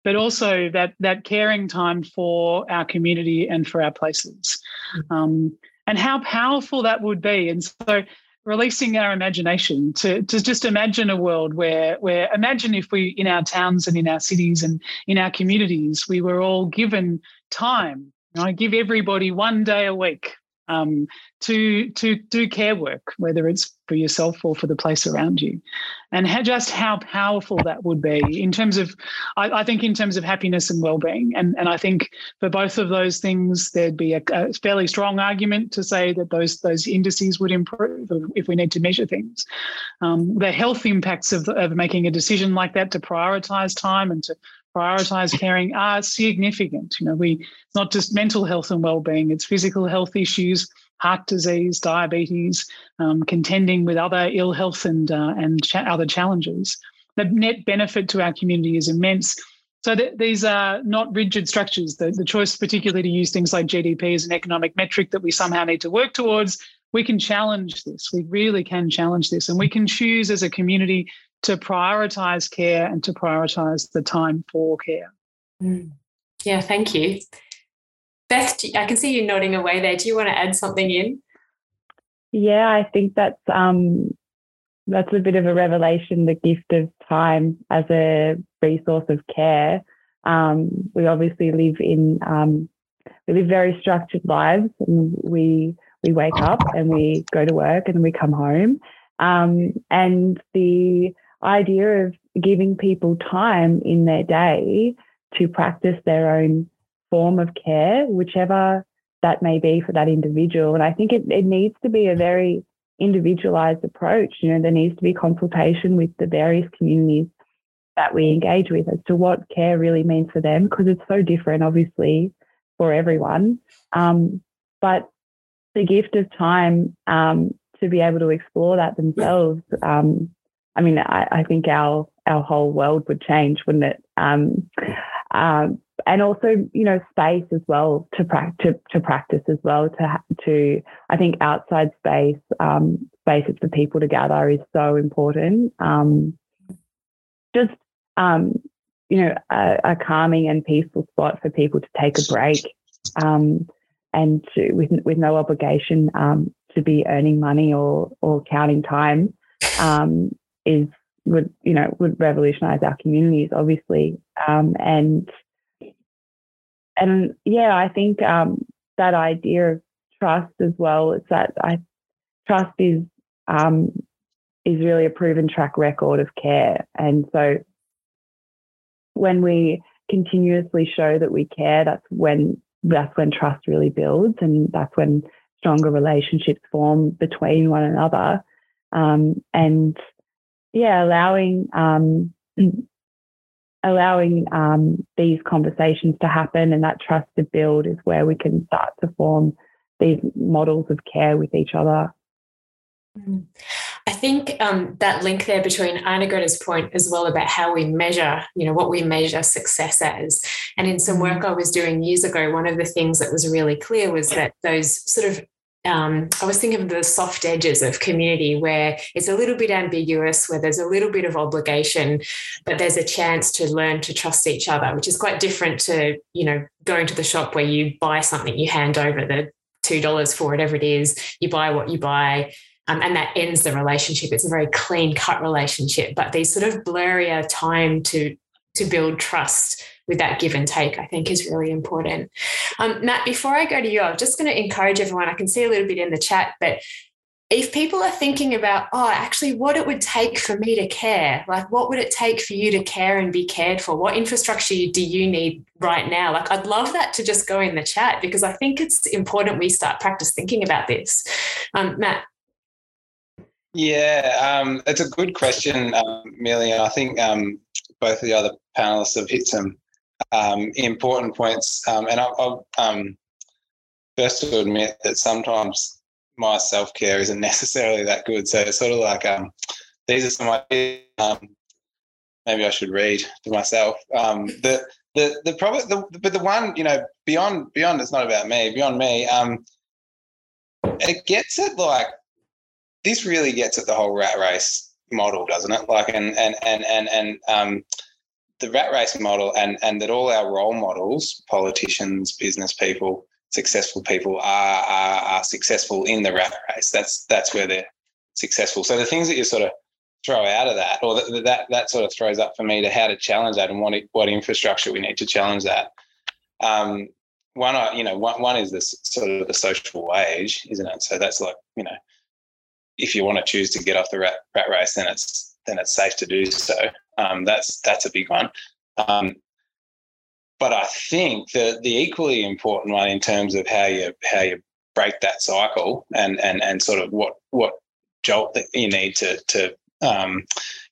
But also that that caring time for our community and for our places. Mm. Um, and how powerful that would be. And so releasing our imagination to, to just imagine a world where where imagine if we in our towns and in our cities and in our communities we were all given time know, give everybody one day a week um, to to do care work, whether it's for yourself or for the place around you, and how, just how powerful that would be in terms of, I, I, think in terms of happiness and well-being, and and I think for both of those things there'd be a, a fairly strong argument to say that those those indices would improve if we need to measure things. Um, the health impacts of, of making a decision like that to prioritize time and to prioritize caring are significant. You know, we it's not just mental health and well-being; it's physical health issues, heart disease, diabetes, um, contending with other ill health and uh, and other challenges. The net benefit to our community is immense. So th- these are not rigid structures. The, the choice, particularly to use things like GDP as an economic metric that we somehow need to work towards, we can challenge this. We really can challenge this, and we can choose as a community to prioritize care and to prioritize the time for care. Mm. Yeah, thank you. Beth, I can see you nodding away there. Do you want to add something in? Yeah, I think that's um, that's a bit of a revelation. The gift of time as a resource of care. Um, we obviously live in um, we live very structured lives, and we we wake up and we go to work and we come home. Um, and the idea of giving people time in their day to practice their own form of care, whichever that may be for that individual. And I think it, it needs to be a very individualized approach. You know, there needs to be consultation with the various communities that we engage with as to what care really means for them, because it's so different, obviously, for everyone. Um, but the gift of time um, to be able to explore that themselves um, I mean, I, I, think our our whole world would change, wouldn't it? Um, um, and also, you know, space as well to practice to practice as well. To to I think outside space, um, spaces for people to gather is so important. Um, just um, you know, a, a, calming and peaceful spot for people to take a break, um, and to, with with no obligation to be earning money or or counting time. Um, is would you know would revolutionize our communities obviously um, and and yeah i think um, that idea of trust as well. It's that I trust is um, is really a proven track record of care, and so when we continuously show that we care, that's when that's when trust really builds, and that's when stronger relationships form between one another. Um, and yeah, allowing um, allowing um, these conversations to happen and that trust to build is where we can start to form these models of care with each other. Mm. I think um, that link there between Arnagretta's point as well about how we measure, you know, what we measure success as. And in some work mm. I was doing years ago, one of the things that was really clear was that those sort of um, I was thinking of the soft edges of community where it's a little bit ambiguous, where there's a little bit of obligation, but there's a chance to learn to trust each other, which is quite different to, you know, going to the shop where you buy something, you hand over the $2 for whatever it is, you buy what you buy. Um, and that ends the relationship. It's a very clean cut relationship, but these sort of blurrier time to to build trust with that give and take, I think is really important. Um, Matt, before I go to you, I'm just going to encourage everyone. I can see a little bit in the chat, but if people are thinking about, oh, actually, what it would take for me to care, like what would it take for you to care and be cared for? What infrastructure do you need right now? Like, I'd love that to just go in the chat because I think it's important we start practice thinking about this. Um, Matt. Yeah, um, it's a good question, um, I think um, both of the other panelists have hit some um, important points. Um, and I'll, um, first to admit that sometimes my self care isn't necessarily that good. So it's sort of like um, these are some ideas. Um, maybe I should read to myself. Um, the the the problem, the, but the one you know beyond beyond it's not about me. Beyond me, it gets it like this really gets at the whole rat race model, doesn't it? Like and and and and and um, the rat race model and and that all our role models, politicians, business people, successful people are, are, are successful in the rat race. That's that's where they're successful. So the things that you sort of throw out of that, or that that, that sort of throws up for me to how to challenge that and what what infrastructure we need to challenge that. Um, one, you know, one, one is this sort of the social wage, isn't it? So that's like, you know, if you want to choose to get off the rat, rat race, then it's then it's safe to do so. Um, that's that's a big one. Um, but I think that the equally important one in terms of how you how you break that cycle and and and sort of what what jolt that you need to to um,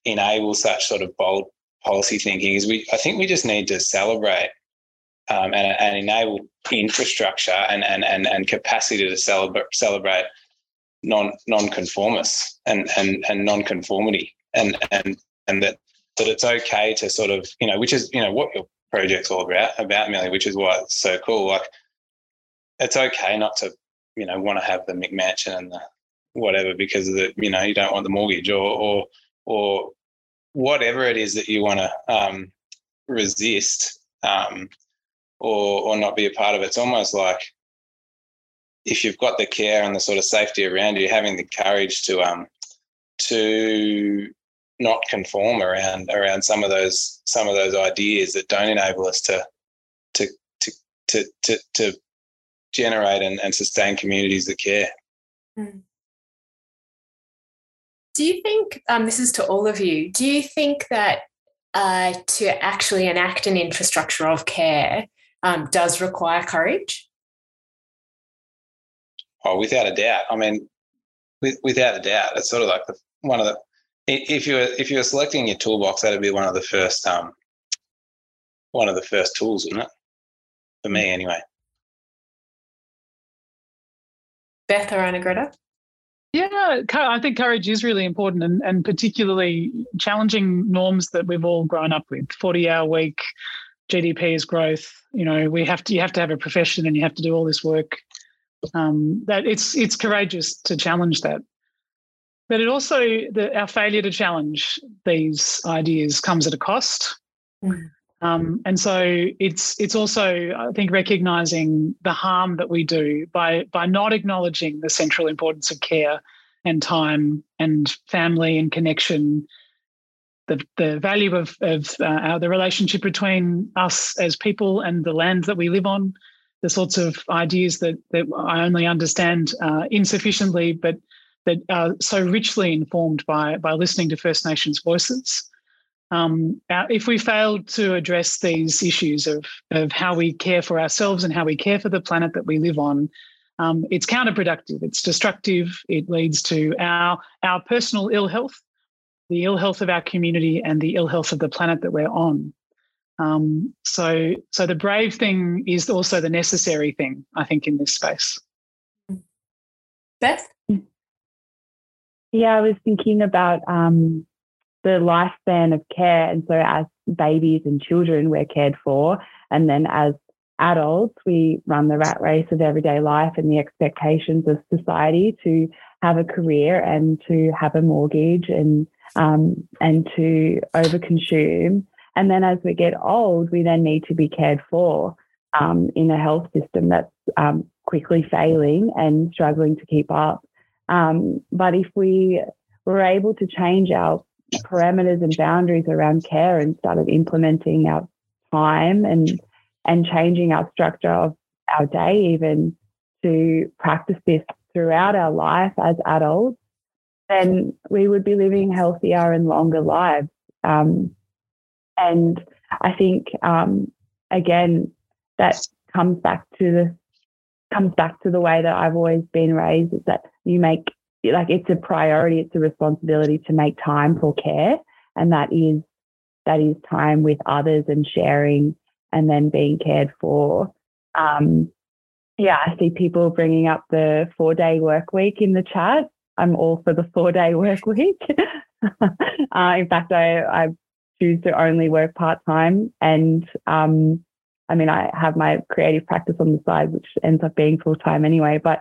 enable such sort of bold policy thinking is we I think we just need to celebrate um, and, and enable infrastructure and, and, and, and capacity to celebrate, celebrate non non-conformists and, and, and non-conformity and, and, and that that it's okay to sort of, you know, which is, you know, what your project's all about, about Millie, which is why it's so cool. Like, it's okay not to, you know, want to have the McMansion and the whatever because of the, you know, you don't want the mortgage or, or, or whatever it is that you want to um, resist um, or, or not be a part of. It's almost like if you've got the care and the sort of safety around you, having the courage to, um, to not conform around around some of those some of those ideas that don't enable us to to to to to, to generate and, and sustain communities that care. Mm. Do you think um, this is to all of you? Do you think that uh, to actually enact an infrastructure of care um, does require courage? Oh, without a doubt. I mean, with, without a doubt, it's sort of like the, one of the if you were if you were selecting your toolbox, that'd be one of the first um, one of the first tools, wouldn't it? For me, anyway. Beth or Arnagretta? Yeah, I think courage is really important, and, and particularly challenging norms that we've all grown up with. Forty-hour week, GDP is growth. You know, we have to you have to have a profession, and you have to do all this work. Um, that it's it's courageous to challenge that. But it also, the, our failure to challenge these ideas comes at a cost. Mm. Um, and so it's it's also I think recognizing the harm that we do by by not acknowledging the central importance of care and time and family and connection, the the value of of uh, our, the relationship between us as people and the land that we live on, the sorts of ideas that that I only understand uh, insufficiently, but that are so richly informed by by listening to First Nations voices. Um, if we fail to address these issues of of how we care for ourselves and how we care for the planet that we live on, um, it's counterproductive. It's destructive. It leads to our our personal ill health, the ill health of our community, and the ill health of the planet that we're on. Um, so, so the brave thing is also the necessary thing, I think, in this space. Beth? Yeah, I was thinking about um, the lifespan of care. And so, as babies and children, we're cared for. And then, as adults, we run the rat race of everyday life and the expectations of society to have a career and to have a mortgage and um, and to overconsume. And then as we get old, we then need to be cared for um, in a health system that's um, quickly failing and struggling to keep up. Um, but if we were able to change our parameters and boundaries around care and started implementing our time and and changing our structure of our day even to practice this throughout our life as adults, then we would be living healthier and longer lives. Um, and I think um, again that comes back to the comes back to the way that I've always been raised is that you make like it's a priority, it's a responsibility to make time for care, and that is that is time with others and sharing, and then being cared for. Um, yeah, I see people bringing up the four day work week in the chat. I'm all for the four day work week. uh, in fact, I, I choose to only work part time. And um, I mean, I have my creative practice on the side, which ends up being full time anyway. But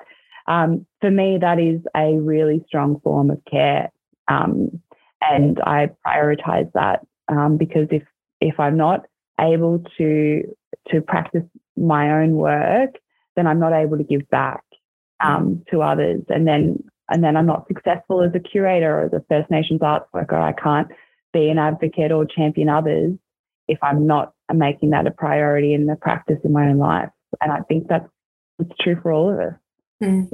um, for me, that is a really strong form of care. Um, and I prioritize that um, because if if I'm not able to to practice my own work, then I'm not able to give back um, to others. And then and then I'm not successful as a curator or as a First Nations arts worker. I can't be an advocate or champion others if I'm not making that a priority in the practice in my own life. And I think that's it's true for all of us. Mm.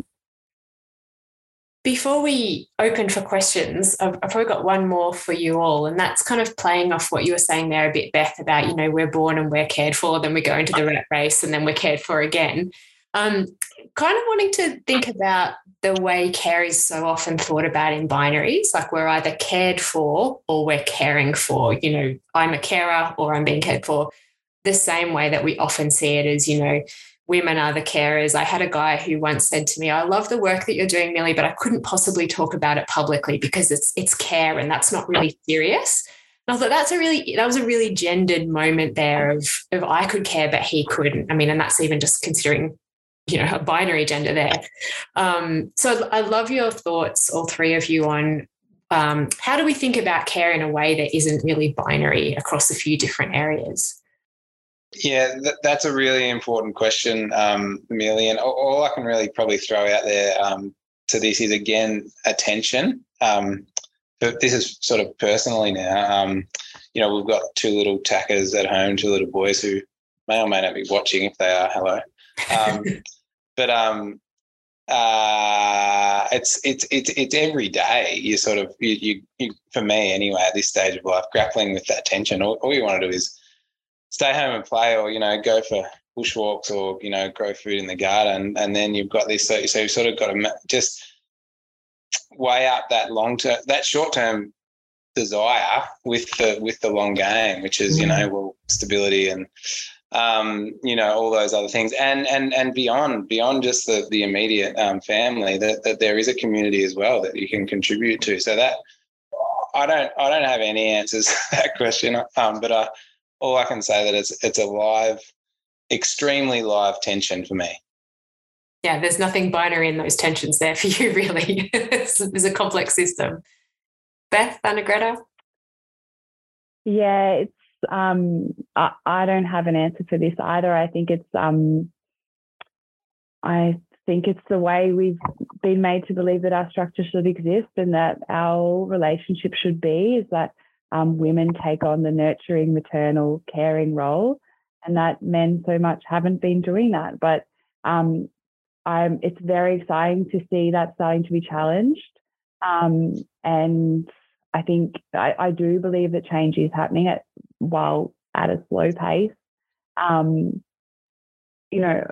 Before we open for questions, I've, I've, probably got one more for you all, and that's kind of playing off what you were saying there a bit, Beth, about you know we're born and we're cared for, then we go into the rat race, and then we're cared for again. Um, kind of wanting to think about the way care is so often thought about in binaries, like we're either cared for or we're caring for. You know, I'm a carer or I'm being cared for. The same way that we often see it as, you know, women are the carers. I had a guy who once said to me, I love the work that you're doing, Millie, but I couldn't possibly talk about it publicly because it's it's care and that's not really serious. And I thought that's a really that was a really gendered moment there of of I could care, but he couldn't. I mean, and that's even just considering you know, a binary gender there. Um, so I love your thoughts, all three of you, on um, how do we think about care in a way that isn't really binary across a few different areas? Yeah, th- that's a really important question, um, Amelia. And all, all, I can really probably throw out there um, to this is again attention. Um, but this is sort of personally now. Um, you know, we've got two little tackers at home, two little boys who may or may not be watching. If they are, hello. Um, but um, uh, it's it's it's it's every day. You sort of you, you, you for me anyway at this stage of life, grappling with that tension. All, all you want to do is stay home and play, or you know, go for bushwalks, or you know, grow food in the garden, and then you've got this. So, so you've sort of got to just weigh up that long term, that short term desire with the with the long game, which is you know, mm. well, stability and um, you know, all those other things, and and and beyond beyond just the the immediate um, family, that that there is a community as well that you can contribute to. So that I don't I don't have any answers to that question, um, but I, all I can say that it's it's a live, extremely live tension for me. Yeah, there's nothing binary in those tensions there for you, really. it's, it's a complex system. Beth, Arnagretta? Yeah, it's um, I, I, don't have an answer for this either. I think it's um, I think it's the way we've been made to believe that our structure should exist and that our relationship should be is that um, women take on the nurturing, maternal, caring role, and that men so much haven't been doing that. But um, I'm, it's very exciting to see that starting to be challenged. Um, and I think I, I, do believe that change is happening at while at a slow pace. Um, you know,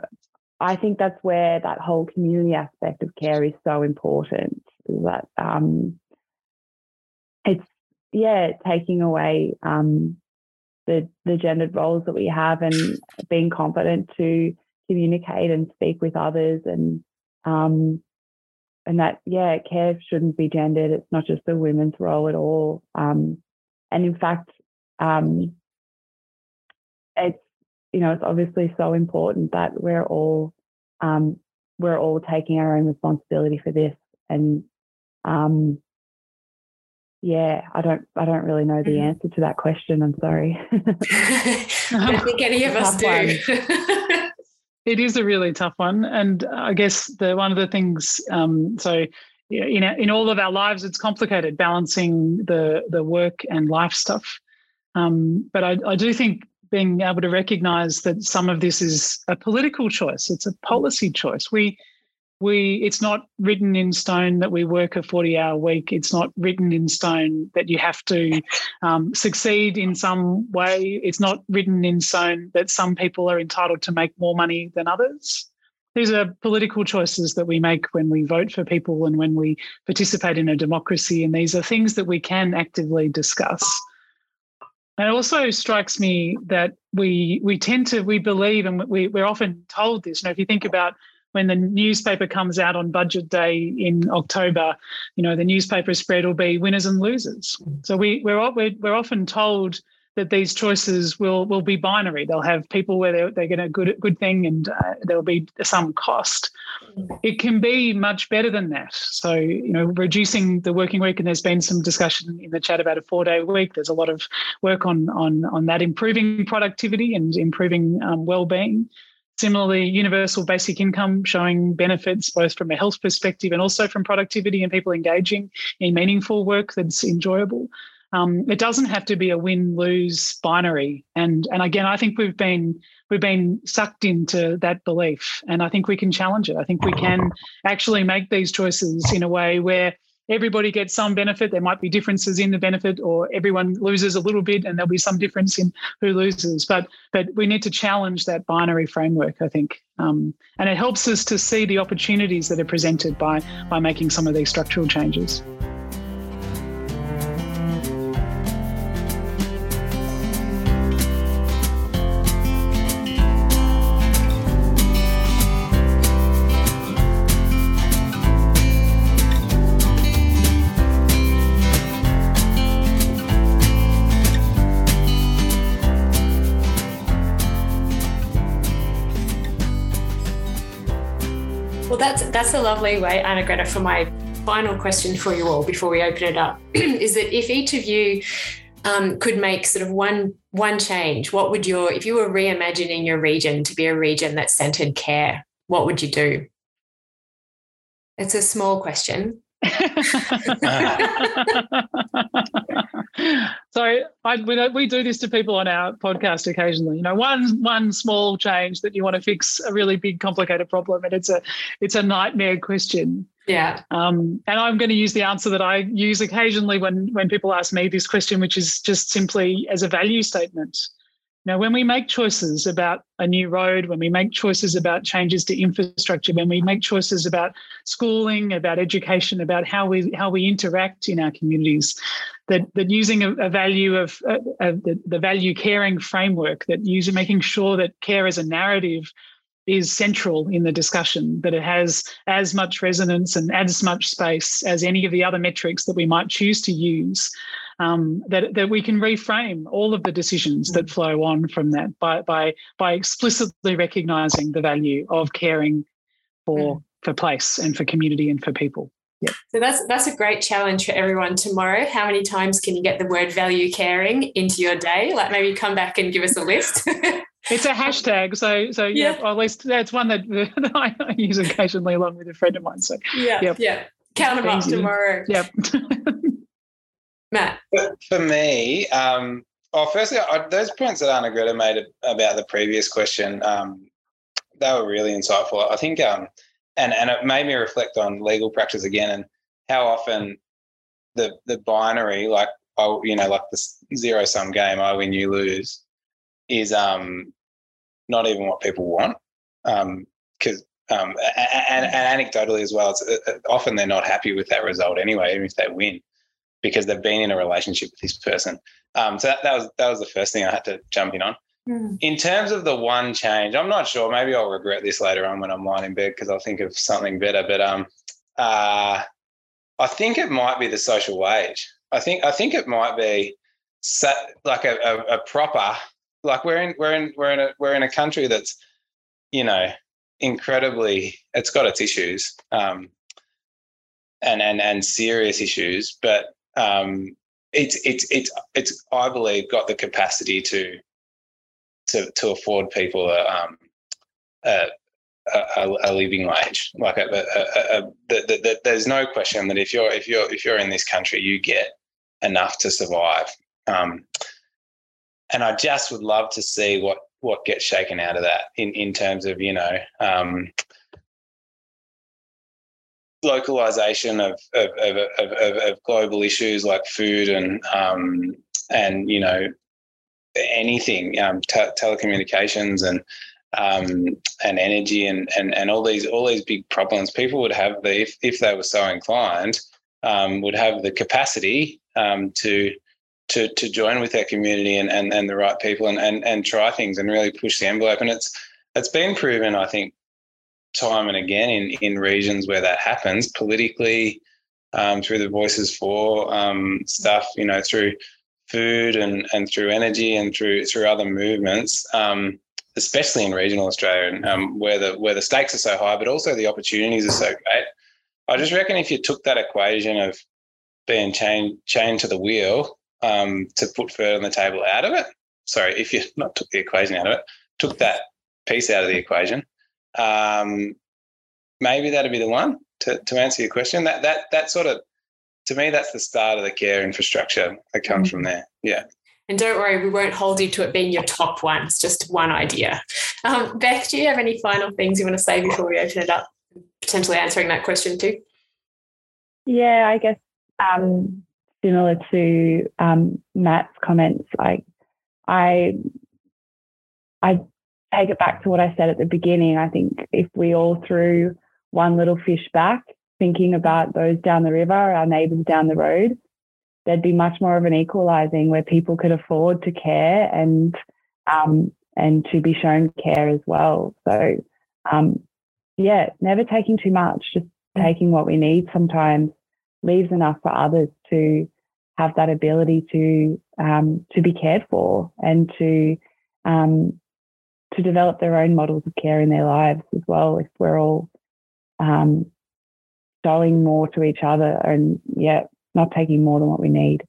I think that's where that whole community aspect of care is so important. That um, it's yeah, taking away um, the the gendered roles that we have and being confident to communicate and speak with others and um, and that yeah, care shouldn't be gendered. It's not just a women's role at all. Um, and in fact, um, it's you know, it's obviously so important that we're all um, we're all taking our own responsibility for this. And um, yeah, I don't I don't really know the mm-hmm. answer to that question. I'm sorry. I don't think any of us do. it is a really tough one, and I guess the one of the things. Um, so in in all of our lives, it's complicated balancing the the work and life stuff. Um, but I, I do think being able to recognize that some of this is a political choice it's a policy choice we we it's not written in stone that we work a 40 hour week. It's not written in stone that you have to um, succeed in some way. It's not written in stone that some people are entitled to make more money than others. These are political choices that we make when we vote for people and when we participate in a democracy and these are things that we can actively discuss. And it also strikes me that we we tend to we believe and we, we're often told this. You know, if you think about when the newspaper comes out on budget day in October, you know, the newspaper spread will be winners and losers. So we we're we're, we're often told that these choices will will be binary. They'll have people where they're, they're going to good good thing and uh, there'll be some cost. It can be much better than that. So you know, reducing the working week, and there's been some discussion in the chat about a four day week. There's a lot of work on on on that, improving productivity and improving um, well being. Similarly, universal basic income showing benefits both from a health perspective and also from productivity and people engaging in meaningful work that's enjoyable. Um, it doesn't have to be a win-lose binary. And and again, I think we've been we've been sucked into that belief, and I think we can challenge it. I think we can actually make these choices in a way where everybody gets some benefit. There might be differences in the benefit, or everyone loses a little bit, and there'll be some difference in who loses. But but we need to challenge that binary framework. I think, um, and it helps us to see the opportunities that are presented by by making some of these structural changes. Lovely way, Arnagretta, for my final question for you all before we open it up is that if each of you um, could make sort of one one change, what would your if you were reimagining your region to be a region that centered care, what would you do? It's a small question, so I, we, we do this to people on our podcast occasionally. You know, one one small change that you want to fix a really big, complicated problem, and it's a it's a nightmare question. Yeah. Um, and I'm going to use the answer that I use occasionally when when people ask me this question, which is just simply as a value statement. Now, when we make choices about a new road, when we make choices about changes to infrastructure, when we make choices about schooling, about education, about how we how we interact in our communities, that that using a, a value of, uh, of the, the value caring framework, that using making sure that care as a narrative is central in the discussion, that it has as much resonance and as much space as any of the other metrics that we might choose to use um, that, that we can reframe all of the decisions that flow on from that by, by, by explicitly recognizing the value of caring for, mm. for place and for community and for people. Yeah. So that's that's a great challenge for everyone tomorrow. How many times can you get the word value caring into your day? Like maybe come back and give us a list. it's a hashtag, so so yeah, yeah. at least that's one that, that I use occasionally along with a friend of mine. So yeah, yep. yeah, count them up tomorrow. Yep. Matt? For me, um, oh, firstly, I, those points that Arnagretta made about the previous question, um, they were really insightful. I think, um, and and it made me reflect on legal practice again and how often the the binary, like oh, you know, like the zero sum game, I win, you lose, is um not even what people want. Um, because um, and, and, anecdotally as well, it's uh, uh, often they're not happy with that result anyway, even if they win, because they've been in a relationship with this person. Um, so that, that was that was the first thing I had to jump in on. Mm. In terms of the one change, I'm not sure. Maybe I'll regret this later on when I'm lying in bed because I'll think of something better. But um, uh, I think it might be the social wage. I think I think it might be set, like a, a, a proper like we're in we're in we're in a we're in a country that's you know incredibly it's got its issues um, and and and serious issues, but um, it's it's it's it's I believe got the capacity to to to afford people a um, a, a, a living wage. Like a, a, the, there's no question that if you're if you're if you're in this country, you get enough to survive. Um, and I just would love to see what what gets shaken out of that in, in terms of you know um, localization of of, of, of, of, global issues like food and um, and you know anything um, te- telecommunications and um, and energy and, and and all these all these big problems people would have the if, if they were so inclined um, would have the capacity um, to to to join with their community and, and, and the right people and, and and try things and really push the envelope. And it's it's been proven, I think, time and again in in regions where that happens politically, um, through the Voices for um, stuff, you know, through food and and through energy and through through other movements. Um, especially in regional Australia, um, where the where the stakes are so high, but also the opportunities are so great. I just reckon if you took that equation of being chained chained to the wheel um, to put food on the table out of it. Sorry, if you not took the equation out of it, took that piece out of the equation, um, maybe that'd be the one to, to answer your question. That that that sort of to me, that's the start of the care infrastructure that comes mm-hmm. from there. Yeah. And don't worry, we won't hold you to it being your top one. It's just one idea. Um, Beth, do you have any final things you want to say before we open it up, potentially answering that question too? Yeah, I guess um, similar to um, Matt's comments, like I, I take it back to what I said at the beginning. I think if we all threw one little fish back, thinking about those down the river, our neighbours down the road, there'd be much more of an equalising where people could afford to care and um, and to be shown care as well. So, um, yeah, never taking too much, just taking what we need sometimes leaves enough for others to have that ability to um, to be cared for and to um, to develop their own models of care in their lives as well. If we're all um, showing more to each other and yeah, not taking more than what we need.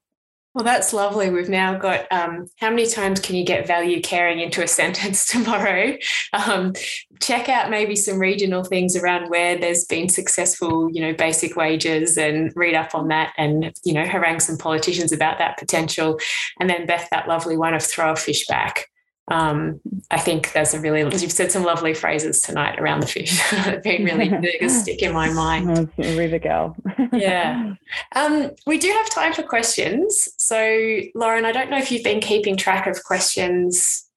Well, that's lovely. We've now got um, how many times can you get value caring into a sentence tomorrow? Um, check out maybe some regional things around where there's been successful, you know, basic wages and read up on that and, you know, harangue some politicians about that potential. And then, Beth, that lovely one of throw a fish back um, I think there's a really you've said some lovely phrases tonight around the fish. That been really big stick in my mind. River girl. yeah. Um, we do have time for questions. So, Lauren, I don't know if you've been keeping track of questions.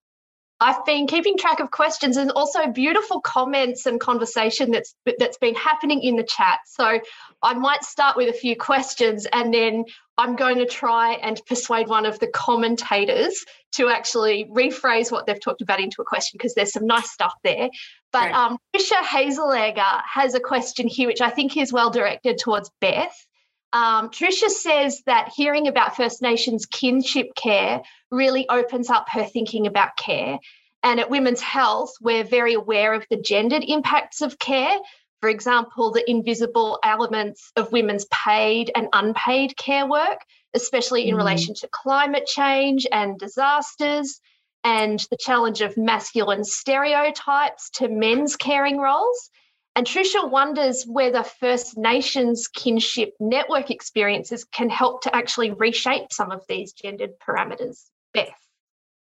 I've been keeping track of questions and also beautiful comments and conversation that's that's been happening in the chat. So I might start with a few questions and then I'm going to try and persuade one of the commentators to actually rephrase what they've talked about into a question because there's some nice stuff there. But um, Trisha Hazelegger has a question here, which I think is well directed towards Beth. Um, Trisha says that hearing about First Nations kinship care really opens up her thinking about care. And at Women's Health, we're very aware of the gendered impacts of care, for example, the invisible elements of women's paid and unpaid care work, especially in mm. relation to climate change and disasters, and the challenge of masculine stereotypes to men's caring roles. And Trisha wonders whether First Nations kinship network experiences can help to actually reshape some of these gendered parameters. Beth,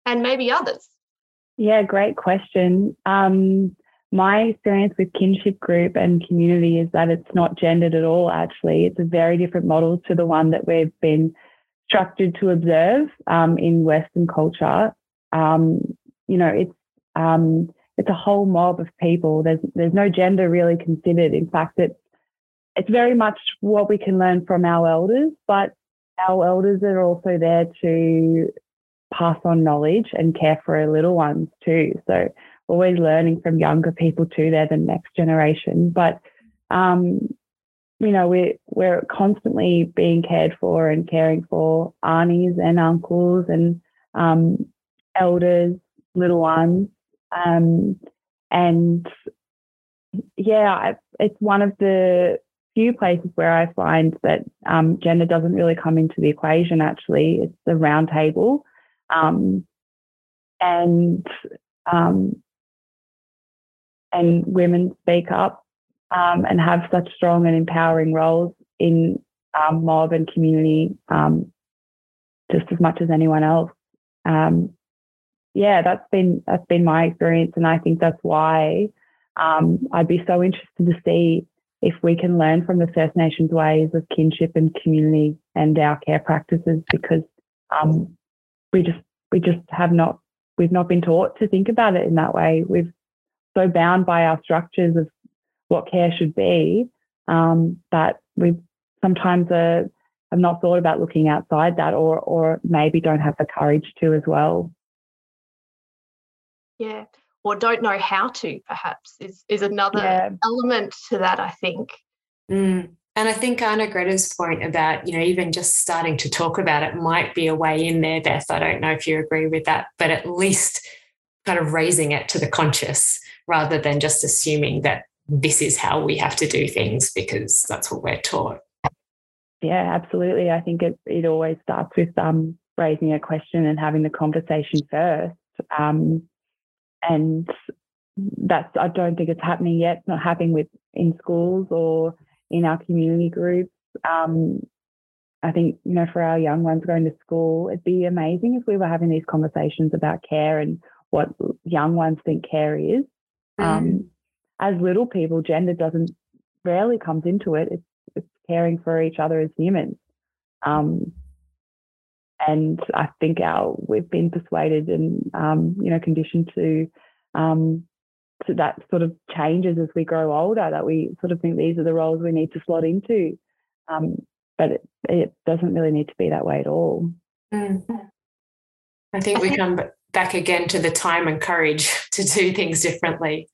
and maybe others? Yeah, great question. Um, my experience with kinship group and community is that it's not gendered at all, actually. It's a very different model to the one that we've been structured to observe um, in Western culture. Um, you know, it's um, it's a whole mob of people. There's there's no gender really considered. In fact, it's it's very much what we can learn from our elders, but our elders are also there to pass on knowledge and care for our little ones too. So always learning from younger people too. They're the next generation. But um, you know, we're we're constantly being cared for and caring for aunties and uncles and um, elders, little ones. Um, and yeah, it's one of the few places where I find that um, gender doesn't really come into the equation. Actually, it's the round table, um, and um, and women speak up um, and have such strong and empowering roles in um, mob and community um, just as much as anyone else. yeah, that's been that's been my experience, and I think that's why I'd be so interested to see if we can learn from the First Nations ways of kinship and community and our care practices, because um, we just we just have not we've not been taught to think about it in that way. We've so bound by our structures of what care should be um, that we sometimes uh, have not thought about looking outside that, or or maybe don't have the courage to as well. Yeah or don't know how to perhaps is is another yeah. element to that i think mm. and i think arnagretta's point about you know even just starting to talk about it might be a way in there beth i don't know if you agree with that but at least kind of raising it to the conscious rather than just assuming that this is how we have to do things because that's what we're taught yeah absolutely i think it, it always starts with um, raising a question and having the conversation first um, and that's I don't think it's happening yet. It's not happening with in schools or in our community groups. Um, I think you know for our young ones going to school, it'd be amazing if we were having these conversations about care and what young ones think care is. Mm. Um, as little people, gender doesn't rarely comes into it. It's, it's caring for each other as humans. Um, and I think our we've been persuaded and um, you know conditioned to um, to that sort of changes as we grow older. That we sort of think these are the roles we need to slot into, um, but it, it, doesn't really need to be that way at all. Mm. I think we come back again to the time and courage to do things differently.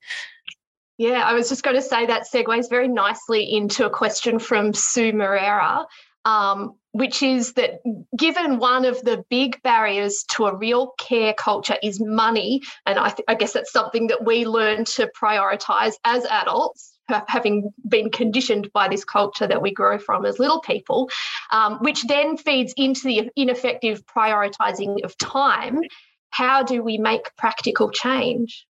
Yeah, I was just going to say that segues very nicely into a question from Sue Moreira, um, which is that given one of the big barriers to a real care culture is money, and I, th- I guess that's something that we learn to prioritize as adults, having been conditioned by this culture that we grow from as little people, um, which then feeds into the ineffective prioritizing of time. How do we make practical change?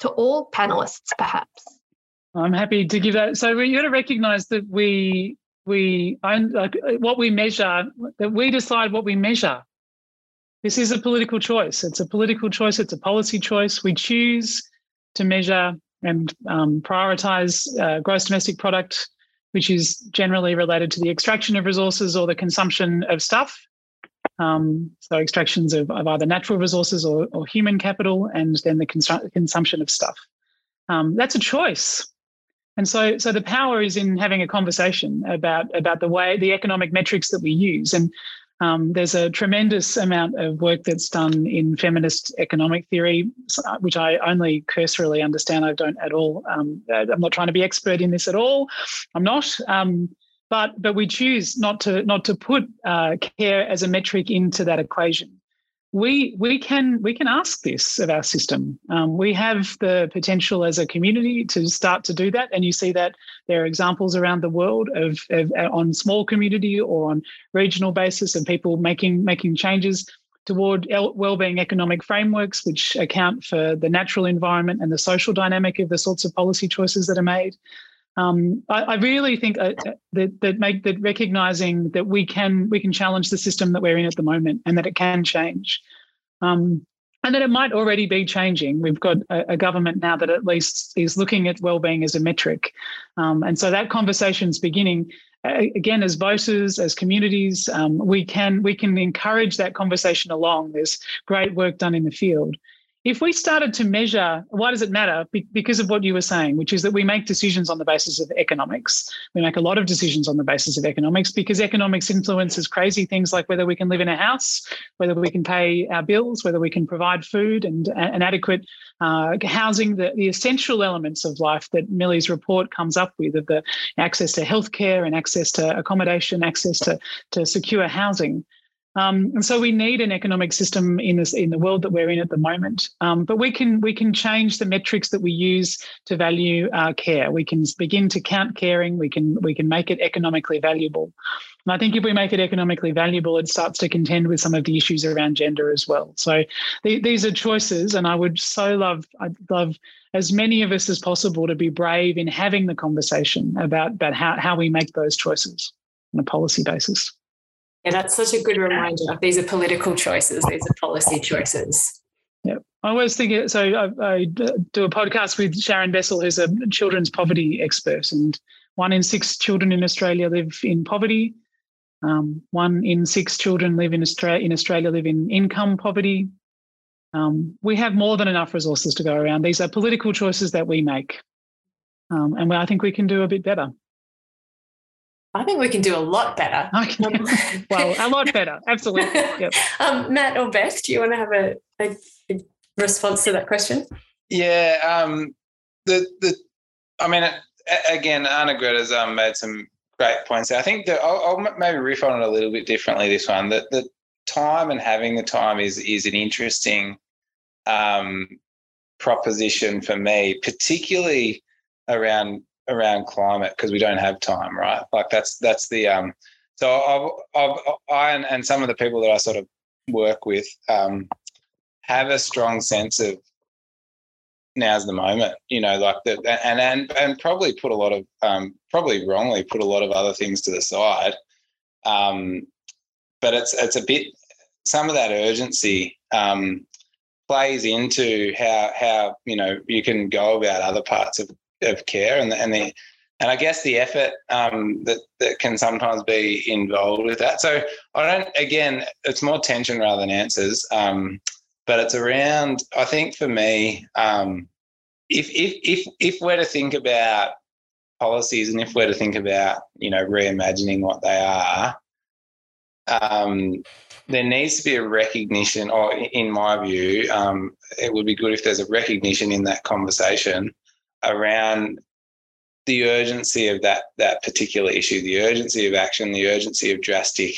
To all panelists, perhaps. I'm happy to give that. So we got to recognise that we we own like, what we measure, that we decide what we measure. This is a political choice. It's a political choice. It's a policy choice. We choose to measure and um, prioritize uh, gross domestic product, which is generally related to the extraction of resources or the consumption of stuff. Um, so extractions of, of, either natural resources or, or, human capital, and then the consumption of stuff. Um, that's a choice. And so, so the power is in having a conversation about about the way the economic metrics that we use. And um, there's a tremendous amount of work that's done in feminist economic theory, which I only cursorily understand. I don't at all. Um, I'm not trying to be expert in this at all. I'm not. But but we choose not to not to put uh, care as a metric into that equation we we can we can ask this of our system. Um, we have the potential as a community to start to do that, and you see that there are examples around the world of, of uh, on small community or on regional basis of people making making changes toward well-being economic frameworks which account for the natural environment and the social dynamic of the sorts of policy choices that are made. Um, I, I, really think uh, that that make that recognizing that we can we can challenge the system that we're in at the moment and that it can change. Um, and that it might already be changing. We've got a, a, government now that at least is looking at well-being as a metric, um, and so that conversation's beginning. Uh, again, as voters, as communities, um, we can we can encourage that conversation along. There's great work done in the field, if we started to measure, why does it matter? Be- because of what you were saying, which is that we make decisions on the basis of economics. We make a lot of decisions on the basis of economics because economics influences crazy things like whether we can live in a house, whether we can pay our bills, whether we can provide food and, and adequate uh, housing, the, the essential elements of life that Millie's report comes up with of the access to healthcare and access to accommodation, access to, to secure housing. Um, and so we need an economic system in this in the world that we're in at the moment. Um, but we can we can change the metrics that we use to value our care. We can begin to count caring. We can we can make it economically valuable. And I think if we make it economically valuable, it starts to contend with some of the issues around gender as well. So the, these are choices, and I would so love I'd love as many of us as possible to be brave in having the conversation about about how how we make those choices on a policy basis. Yeah, that's such a good reminder. These are political choices, these are policy choices. Yeah, I always think it. So I, I do a podcast with Sharon Bessell, who's a children's poverty expert, and one in six children in Australia live in poverty. Um, one in six children live in Australia, in Australia live in income poverty. Um, we have more than enough resources to go around. These are political choices that we make, um, and I think we can do a bit better. I think we can do a lot better. Okay. well, a lot better. Absolutely. Yep. Um, Matt or Beth, do you want to have a, a, a response to that question? Yeah. Um, the the, I mean, again, Arnagretta's um, made some great points. I think that I'll, I'll, maybe riff on it a little bit differently. This one, that the time and having the time is is an interesting um, proposition for me, particularly around around climate because we don't have time, right? Like that's that's the um. So I've, I've I and, and some of the people that I sort of work with um, have a strong sense of now's the moment, you know, like that, and and and probably put a lot of um, probably wrongly put a lot of other things to the side. Um, but it's it's a bit some of that urgency um, plays into how how you know you can go about other parts of of care and the, and the and I guess the effort um, that that can sometimes be involved with that. So I don't. Again, it's more tension rather than answers. Um, but it's around. I think for me, um, if if if if we're to think about policies and if we're to think about you know reimagining what they are, um, there needs to be a recognition, or in my view, um, it would be good if there's a recognition in that conversation around the urgency of that that particular issue, the urgency of action, the urgency of drastic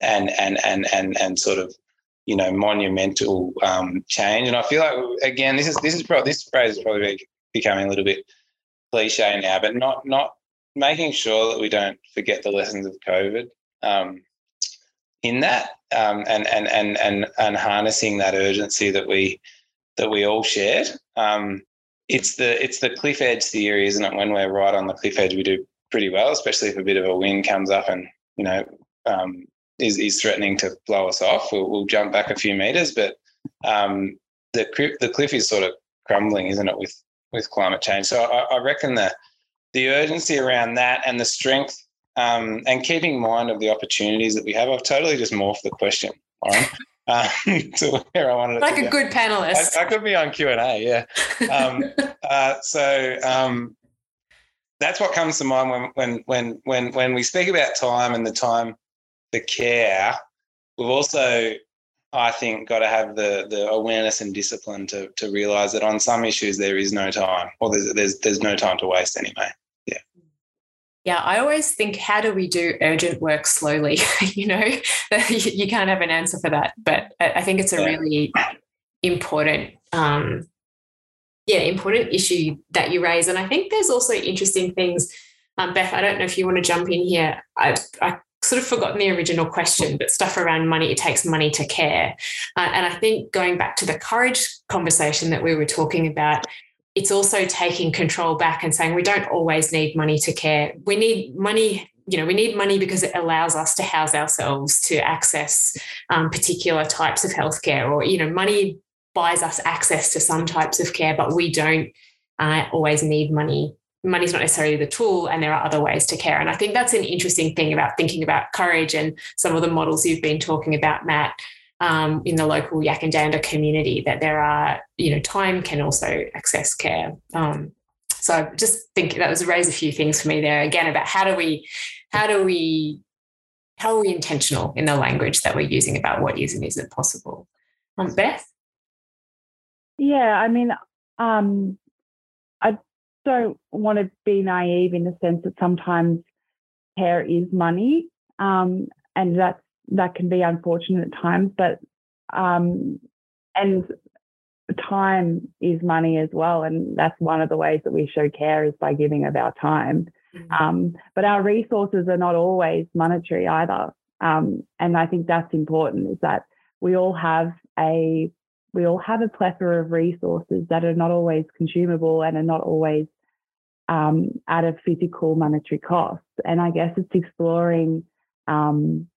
and and and and and sort of you know monumental um, change. And I feel like again, this is this is probably this phrase is probably becoming a little bit cliche now, but not not making sure that we don't forget the lessons of COVID um, in that, um, and and and and and harnessing that urgency that we that we all shared. Um, it's the it's the cliff edge theory, isn't it? When we're right on the cliff edge, we do pretty well, especially if a bit of a wind comes up and you know um, is is threatening to blow us off. We'll, we'll jump back a few meters, but um, the the cliff is sort of crumbling, isn't it? With with climate change, so I, I reckon that the urgency around that and the strength um, and keeping mind of the opportunities that we have. I've totally just morphed the question, um, to where I wanted like a go. good panelist. I, I, could be on Q and A, yeah. Um, uh, so um, that's what comes to mind when when when when when we speak about time and the time the care. We've also, I think, got to have the the awareness and discipline to to realise that on some issues there is no time, or there's there's there's no time to waste anyway. Yeah, I always think, how do we do urgent work slowly? you know, you can't have an answer for that, but I think it's a really important, um, yeah, important issue that you raise. And I think there's also interesting things. Um, Beth, I don't know if you want to jump in here. I, I sort of forgotten the original question, but stuff around money, it takes money to care. Uh, and I think going back to the courage conversation that we were talking about, it's also taking control back and saying we don't always need money to care. We need money you know, we need money because it allows us to house ourselves, to access um, particular types of healthcare, or, you know, money buys us access to some types of care, but we don't uh, always need money. Money's not necessarily the tool, and there are other ways to care. And I think that's an interesting thing about thinking about courage and some of the models you've been talking about, Matt, um, in the local Yackandandah community, that there are, you know, time can also access care. Um, so I just think that was raise a few things for me there again about how do we, how do we, how are we intentional in the language that we're using about what is and isn't possible? Um, Beth? Yeah, I mean, um, I don't want to be naive in the sense that sometimes care is money, um, and that that can be unfortunate at times. But um, and time is money as well, and that's one of the ways that we show care is by giving of our time. Mm-hmm. Um, but our resources are not always monetary either, um, and I think that's important. Is that we all have a we all have a plethora of resources that are not always consumable and are not always um, at a physical monetary cost. And I guess it's exploring um,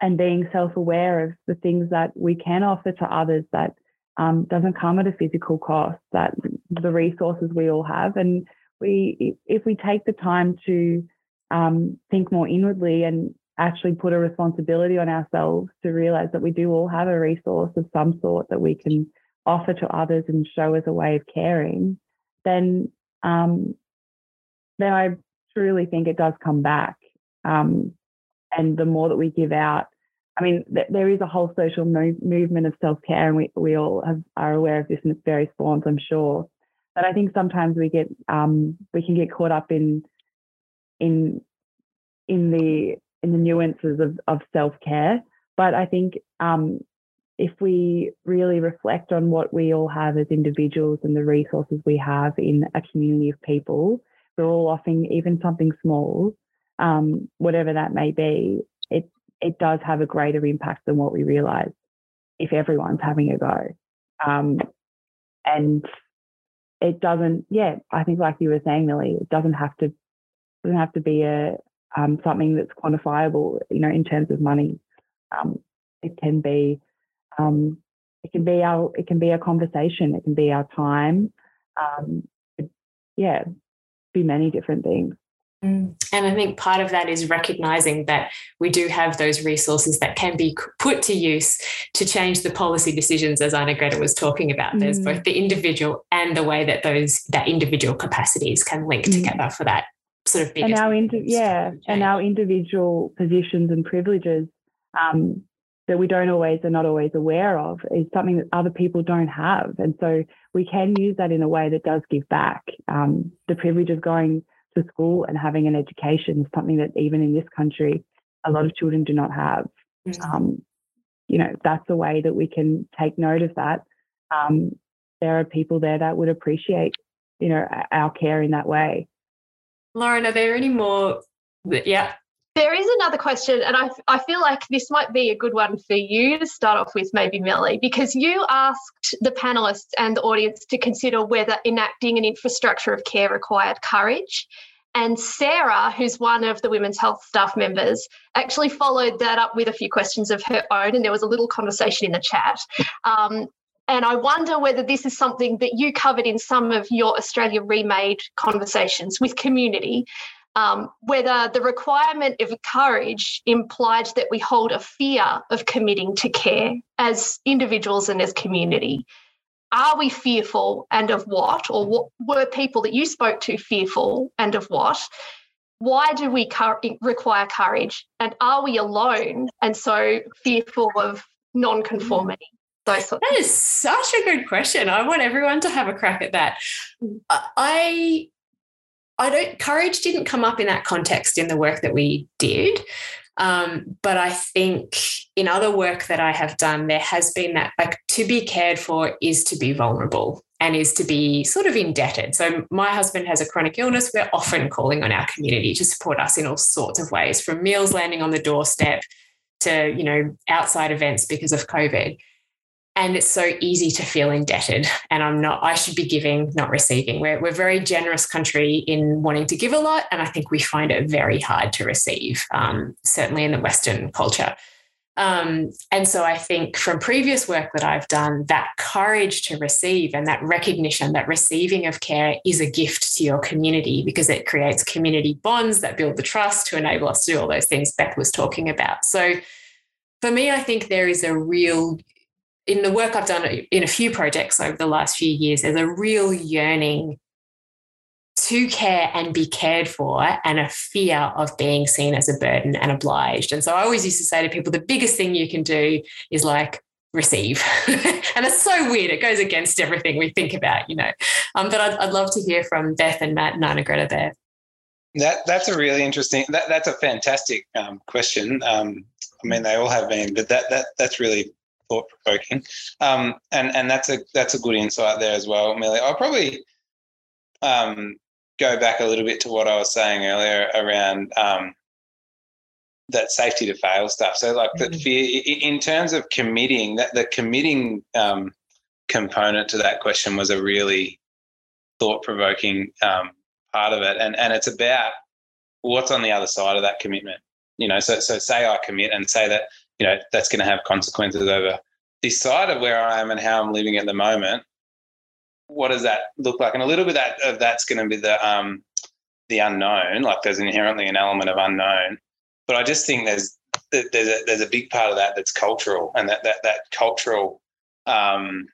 and being self-aware of the things that we can offer to others that um, doesn't come at a physical cost. That the resources we all have, and we if we take the time to um, think more inwardly and actually put a responsibility on ourselves to realize that we do all have a resource of some sort that we can offer to others and show as a way of caring, then um, then I truly think it does come back. Um, and the more that we give out, I mean, th- there is a whole social mo- movement of self care, and we we all have, are aware of this in various forms, I'm sure. But I think sometimes we get um, we can get caught up in in in the in the nuances of, of self care. But I think um, if we really reflect on what we all have as individuals and the resources we have in a community of people, we're all offering even something small, um, whatever that may be, it it does have a greater impact than what we realize if everyone's having a go. Um, and it doesn't, yeah, I think like you were saying, Millie, it doesn't have to doesn't have to be a, um, something that's quantifiable, you know, in terms of money. Um, it can be, um, it can be our, it can be a conversation. It can be our time. Um, yeah, be many different things. Mm. And I think part of that is recognizing that we do have those resources that can be put to use to change the policy decisions, as Arnagretta was talking about. There's mm. both the individual and the way that those that individual capacities can link mm. together for that sort of and our indi- yeah and our individual positions and privileges um, that we don't always are not always aware of is something that other people don't have and so we can use that in a way that does give back um, the privilege of going to school and having an education is something that even in this country a lot of children do not have mm-hmm. um, you know that's a way that we can take note of that um, there are people there that would appreciate you know our care in that way Lauren, are there any more? Yeah. There is another question, and I, I feel like this might be a good one for you to start off with, maybe Millie, because you asked the panelists and the audience to consider whether enacting an infrastructure of care required courage. And Sarah, who's one of the women's health staff members, actually followed that up with a few questions of her own, and there was a little conversation in the chat. Um, and I wonder whether this is something that you covered in some of your Australia reMADE conversations with community, um, whether the requirement of courage implied that we hold a fear of committing to care as individuals and as community. Are we fearful and of what? Or what were people that you spoke to fearful and of what? Why do we require courage? And are we alone and so fearful of non-conformity? Those that is such a good question. I want everyone to have a crack at that. Mm. I I don't courage didn't come up in that context in the work that we did. Um, but I think in other work that I have done, there has been that like to be cared for is to be vulnerable and is to be sort of indebted. So my husband has a chronic illness. We're often calling on our community to support us in all sorts of ways, from meals landing on the doorstep to, you know, outside events because of COVID and it's so easy to feel indebted. And i'm not i should be giving not receiving. We're, we're a very generous country in wanting to give a lot. And i think we find it very hard to receive um, certainly in the western culture. Um, and so i think from previous work that i've done that courage to receive and that recognition that receiving of care is a gift to your community because it creates community bonds that build the trust to enable us to do all those things beth was talking about. So for me, I think there is a real in the work I've done in a few projects over the last few years, there's a real yearning to care and be cared for and a fear of being seen as a burden and obliged. And so I always used to say to people, the biggest thing you can do is like receive. and it's so weird. It goes against everything we think about, you know. Um, but I'd, I'd love to hear from Beth and Matt and Arnagretta there. That that's a really interesting. That, that's a fantastic um, question. Um, I mean, they all have been, but that that that's really thought provoking. Um, and and that's a that's a good insight there as well, Millie. I'll probably um, go back a little bit to what I was saying earlier around um, that safety to fail stuff. So like mm-hmm. fear in terms of committing that the committing um, component to that question was a really thought provoking um, part of it, and and it's about what's on the other side of that commitment. You know, so so say I commit and say that you know that's going to have consequences over this side of where I am and how I'm living at the moment. What does that look like? And a little bit that, of that's going to be the um, the unknown. Like there's inherently an element of unknown, but I just think there's there's a, there's a big part of that that's cultural, and that that that cultural um,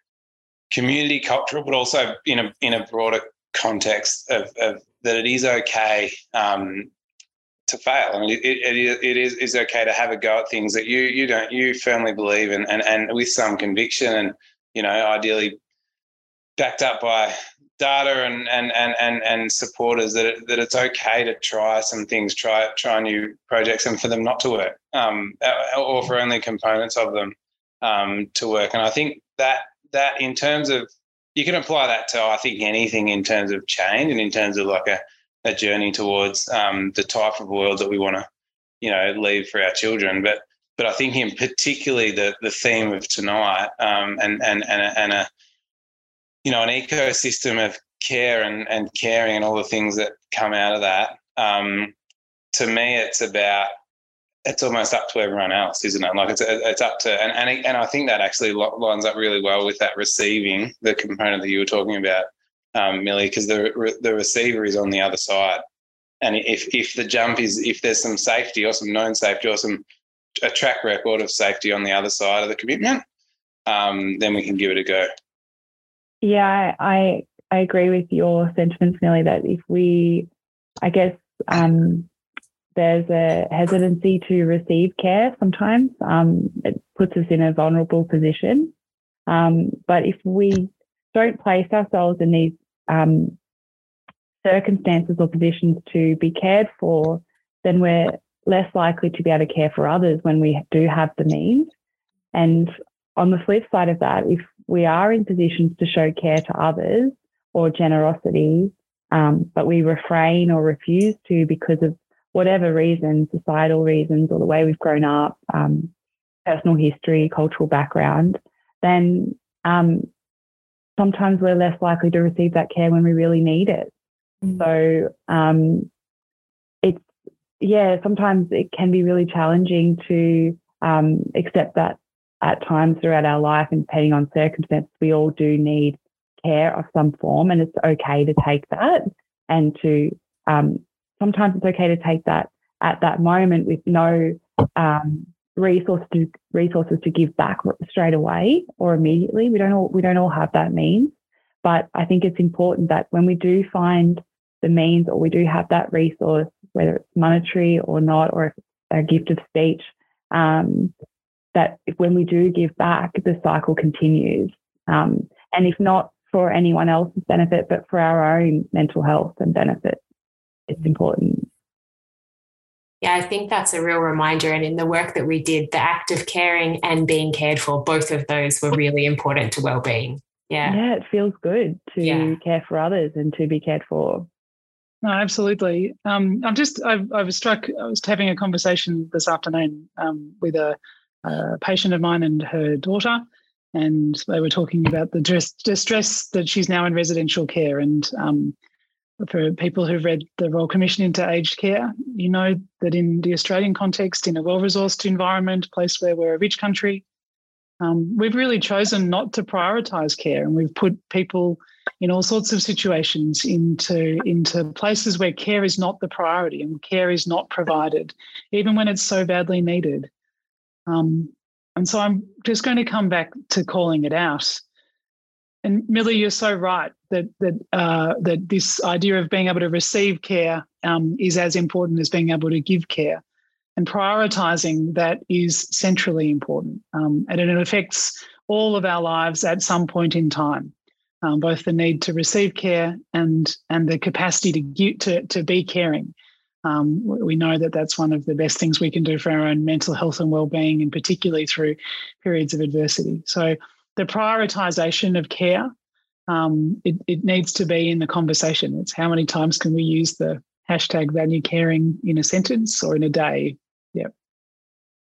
community cultural, but also in a in a broader context of, of that it is okay um, to fail. I mean, it, it, it is, okay to have a go at things that you you don't you firmly believe in, and and with some conviction, and you know, ideally backed up by data and and and and, and supporters that it, that it's okay to try some things, try try new projects, and for them not to work, um, or for only components of them um, to work. And I think that that in terms of you can apply that to I think anything in terms of change and in terms of like a a journey towards um, the type of world that we want to, you know, leave for our children. But but I think in particularly the the theme of tonight um, and and and a, and a you know an ecosystem of care and and caring and all the things that come out of that. Um, to me, it's about it's almost up to everyone else, isn't it? Like it's it's up to and and and I think that actually lines up really well with that receiving the component that you were talking about um, Millie, because the the receiver is on the other side. And if if the jump is if there's some safety or some known safety or some a track record of safety on the other side of the commitment, um, then we can give it a go. Yeah, I I agree with your sentiments, Millie. That if we, I guess, um, there's a hesitancy to receive care sometimes. Um, it puts us in a vulnerable position. Um, but if we don't place ourselves in these um, circumstances or positions to be cared for, then we're less likely to be able to care for others when we do have the means. And on the flip side of that, if we are in positions to show care to others or generosity, um, but we refrain or refuse to because of whatever reason, societal reasons, or the way we've grown up, um, personal history, cultural background, then um, sometimes we're less likely to receive that care when we really need it. Mm. So um, it's yeah, sometimes it can be really challenging to um, accept that at times throughout our life, and depending on circumstances, we all do need care of some form, and it's okay to take that and to um, sometimes it's okay to take that at that moment with no um, resources to, resources to give back straight away or immediately. We don't all we don't all have that means, but I think it's important that when we do find the means or we do have that resource, whether it's monetary or not, or a gift of speech, um, that when we do give back, the cycle continues. Um, and if not for anyone else's benefit, but for our own mental health and benefit, it's important. Yeah, I think that's a real reminder. And in the work that we did, the act of caring and being cared for, both of those were really important to well-being. Yeah. Yeah, it feels good to yeah. care for others and to be cared for. No, absolutely. Um, I'm just, I, I, was struck, I was having a conversation this afternoon um, with a, a, patient of mine and her daughter. and they were talking about the distress that she's now in residential care. And um, for people who've read the Royal Commission into Aged Care, you know that in the Australian context, in a well-resourced environment, place where we're a rich country, um, we've really chosen not to prioritise care, and we've put people in all sorts of situations into into places where care is not the priority and care is not provided, even when it's so badly needed. Um, and so I'm just going to come back to calling it out. And Millie, you're so right that that uh, that this idea of being able to receive care um, is as important as being able to give care, and prioritizing that is centrally important, um, and it affects all of our lives at some point in time. Um, both the need to receive care and and the capacity to give, to to be caring. Um, we know that that's one of the best things we can do for our own mental health and well-being, and particularly through periods of adversity. So, the prioritization of care um, it, it needs to be in the conversation. It's how many times can we use the hashtag value caring in a sentence or in a day? Yep.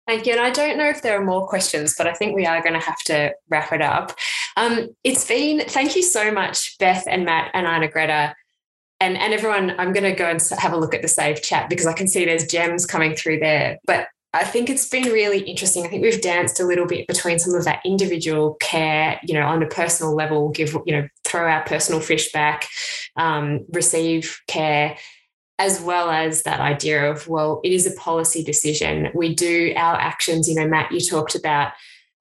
Thank you. And I don't know if there are more questions, but I think we are going to have to wrap it up. Um, it's been, thank you so much, Beth and Matt and Arnagretta and and everyone i'm going to go and have a look at the save chat because i can see there's gems coming through there but i think it's been really interesting. I think we've danced a little bit between some of that individual care you know on a personal level give you know throw our personal fish back um, receive care as well as that idea of well it is a policy decision. We do our actions you know matt you talked about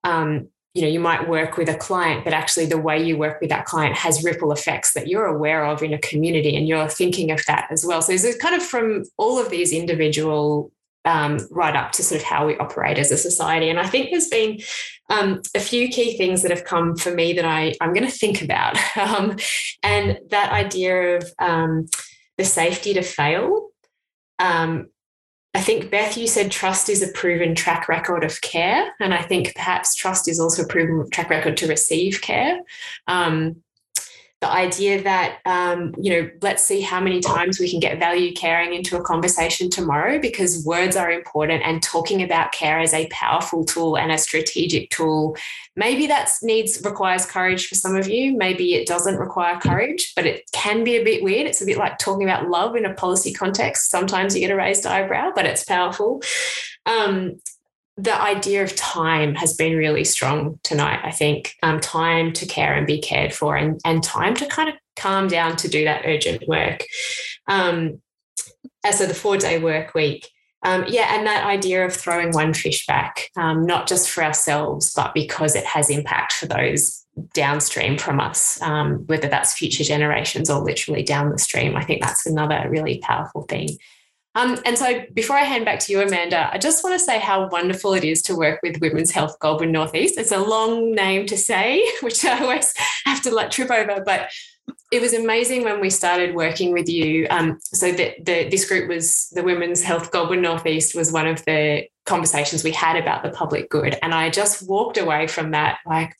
um, you know you might work with a client but actually the way you work with that client has ripple effects that you're aware of in a community and you're thinking of that as well. So it's kind of from all of these individual um, right up to sort of how we operate as a society and i think there's been um, a few key things that have come for me that I, i'm going to think about um, and that idea of um, the safety to fail um, I think, Beth, you said trust is a proven track record of care. And I think perhaps trust is also a proven track record to receive care. Um, the idea that um, you know let's see how many times we can get value caring into a conversation tomorrow because words are important and talking about care as a powerful tool and a strategic tool. Maybe that needs requires courage for some of you. Maybe it doesn't require courage but it can be a bit weird. It's a bit like talking about love in a policy context. Sometimes you get a raised eyebrow but it's powerful. Um, the idea of time has been really strong tonight. I think um, time to care and be cared for, and and time to kind of calm down to do that urgent work. Um, so the four day work week. Um, yeah, and that idea of throwing one fish back, um, not just for ourselves, but because it has impact for those downstream from us, um, whether that's future generations or literally down the stream. I think that's another really powerful thing. Um, and so before I hand back to you, Amanda, I just want to say how wonderful it is to work with Women's Health Goulburn Northeast. It's a long name to say, which I always have to like trip over, but it was amazing when we started working with you. Um, so the, this group was the Women's Health Goulburn Northeast was one of the conversations we had about the public good. And I just walked away from that like,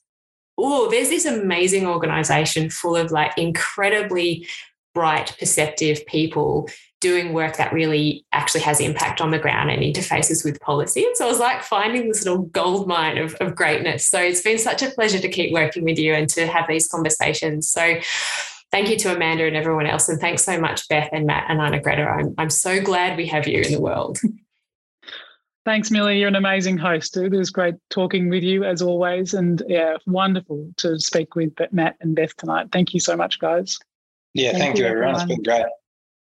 oh, there's this amazing organization full of like incredibly bright, perceptive people doing work that really actually has impact on the ground and interfaces with policy. And so I was like finding this little gold mine of, of greatness. So it's been such a pleasure to keep working with you and to have these conversations. So thank you to Amanda and everyone else. And thanks so much, Beth and Matt and Arnagretta. I'm, I'm so glad we have you in the world. Thanks, Millie. You're an amazing host. It was great talking with you as always. And yeah, wonderful to speak with Matt and Beth tonight. Thank you so much, guys. Yeah, thank, thank you, everyone. everyone. It's been great.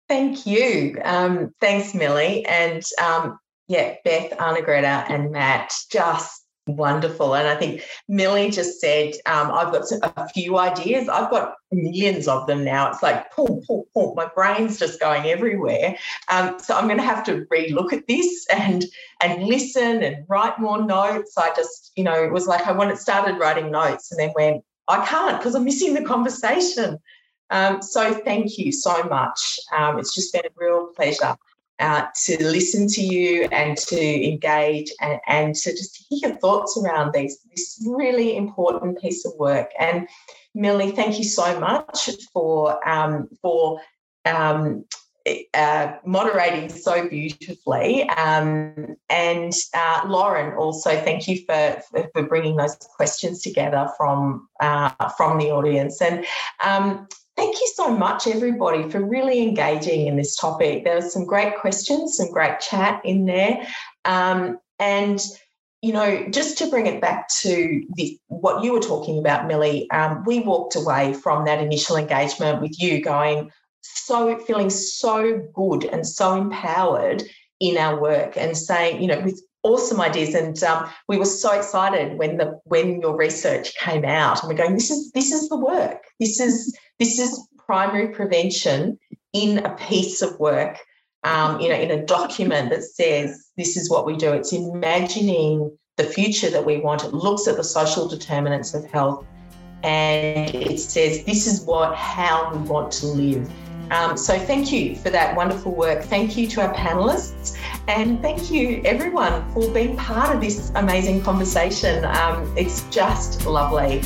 Thank you. Um, thanks, Millie. And um, yeah, Beth, Arnagretta, and Matt, just wonderful. And I think Millie just said, um, I've got a few ideas. I've got millions of them now. It's like, pull, pull, pull. My brain's just going everywhere. Um, so I'm going to have to relook at this and and listen and write more notes. I just, you know, it was like I wanted started writing notes and then went, I can't because I'm missing the conversation. Um, so thank you so much. Um, it's just been a real pleasure uh, to listen to you and to engage and, and to just hear your thoughts around these, this really important piece of work. And Millie, thank you so much for um, for um, uh, moderating so beautifully. Um, and uh, Lauren, also thank you for, for bringing those questions together from uh, from the audience. And um, thank you so much, everybody, for really engaging in this topic. There were some great questions, some great chat in there, um, and you know, just to bring it back to the, what you were talking about, Millie, um, we walked away from that initial engagement with you going, so feeling so good and so empowered in our work and saying, you know, with awesome ideas. And um, we were so excited when the when your research came out, and we're going, this is this is the work. This is this is primary prevention in a piece of work. Um, you know, in a document that says this is what we do. It's imagining the future that we want. It looks at the social determinants of health, and it says this is what how we want to live. Um, so thank you for that wonderful work. Thank you to our panelists and thank you everyone for being part of this amazing conversation. Um, it's just lovely.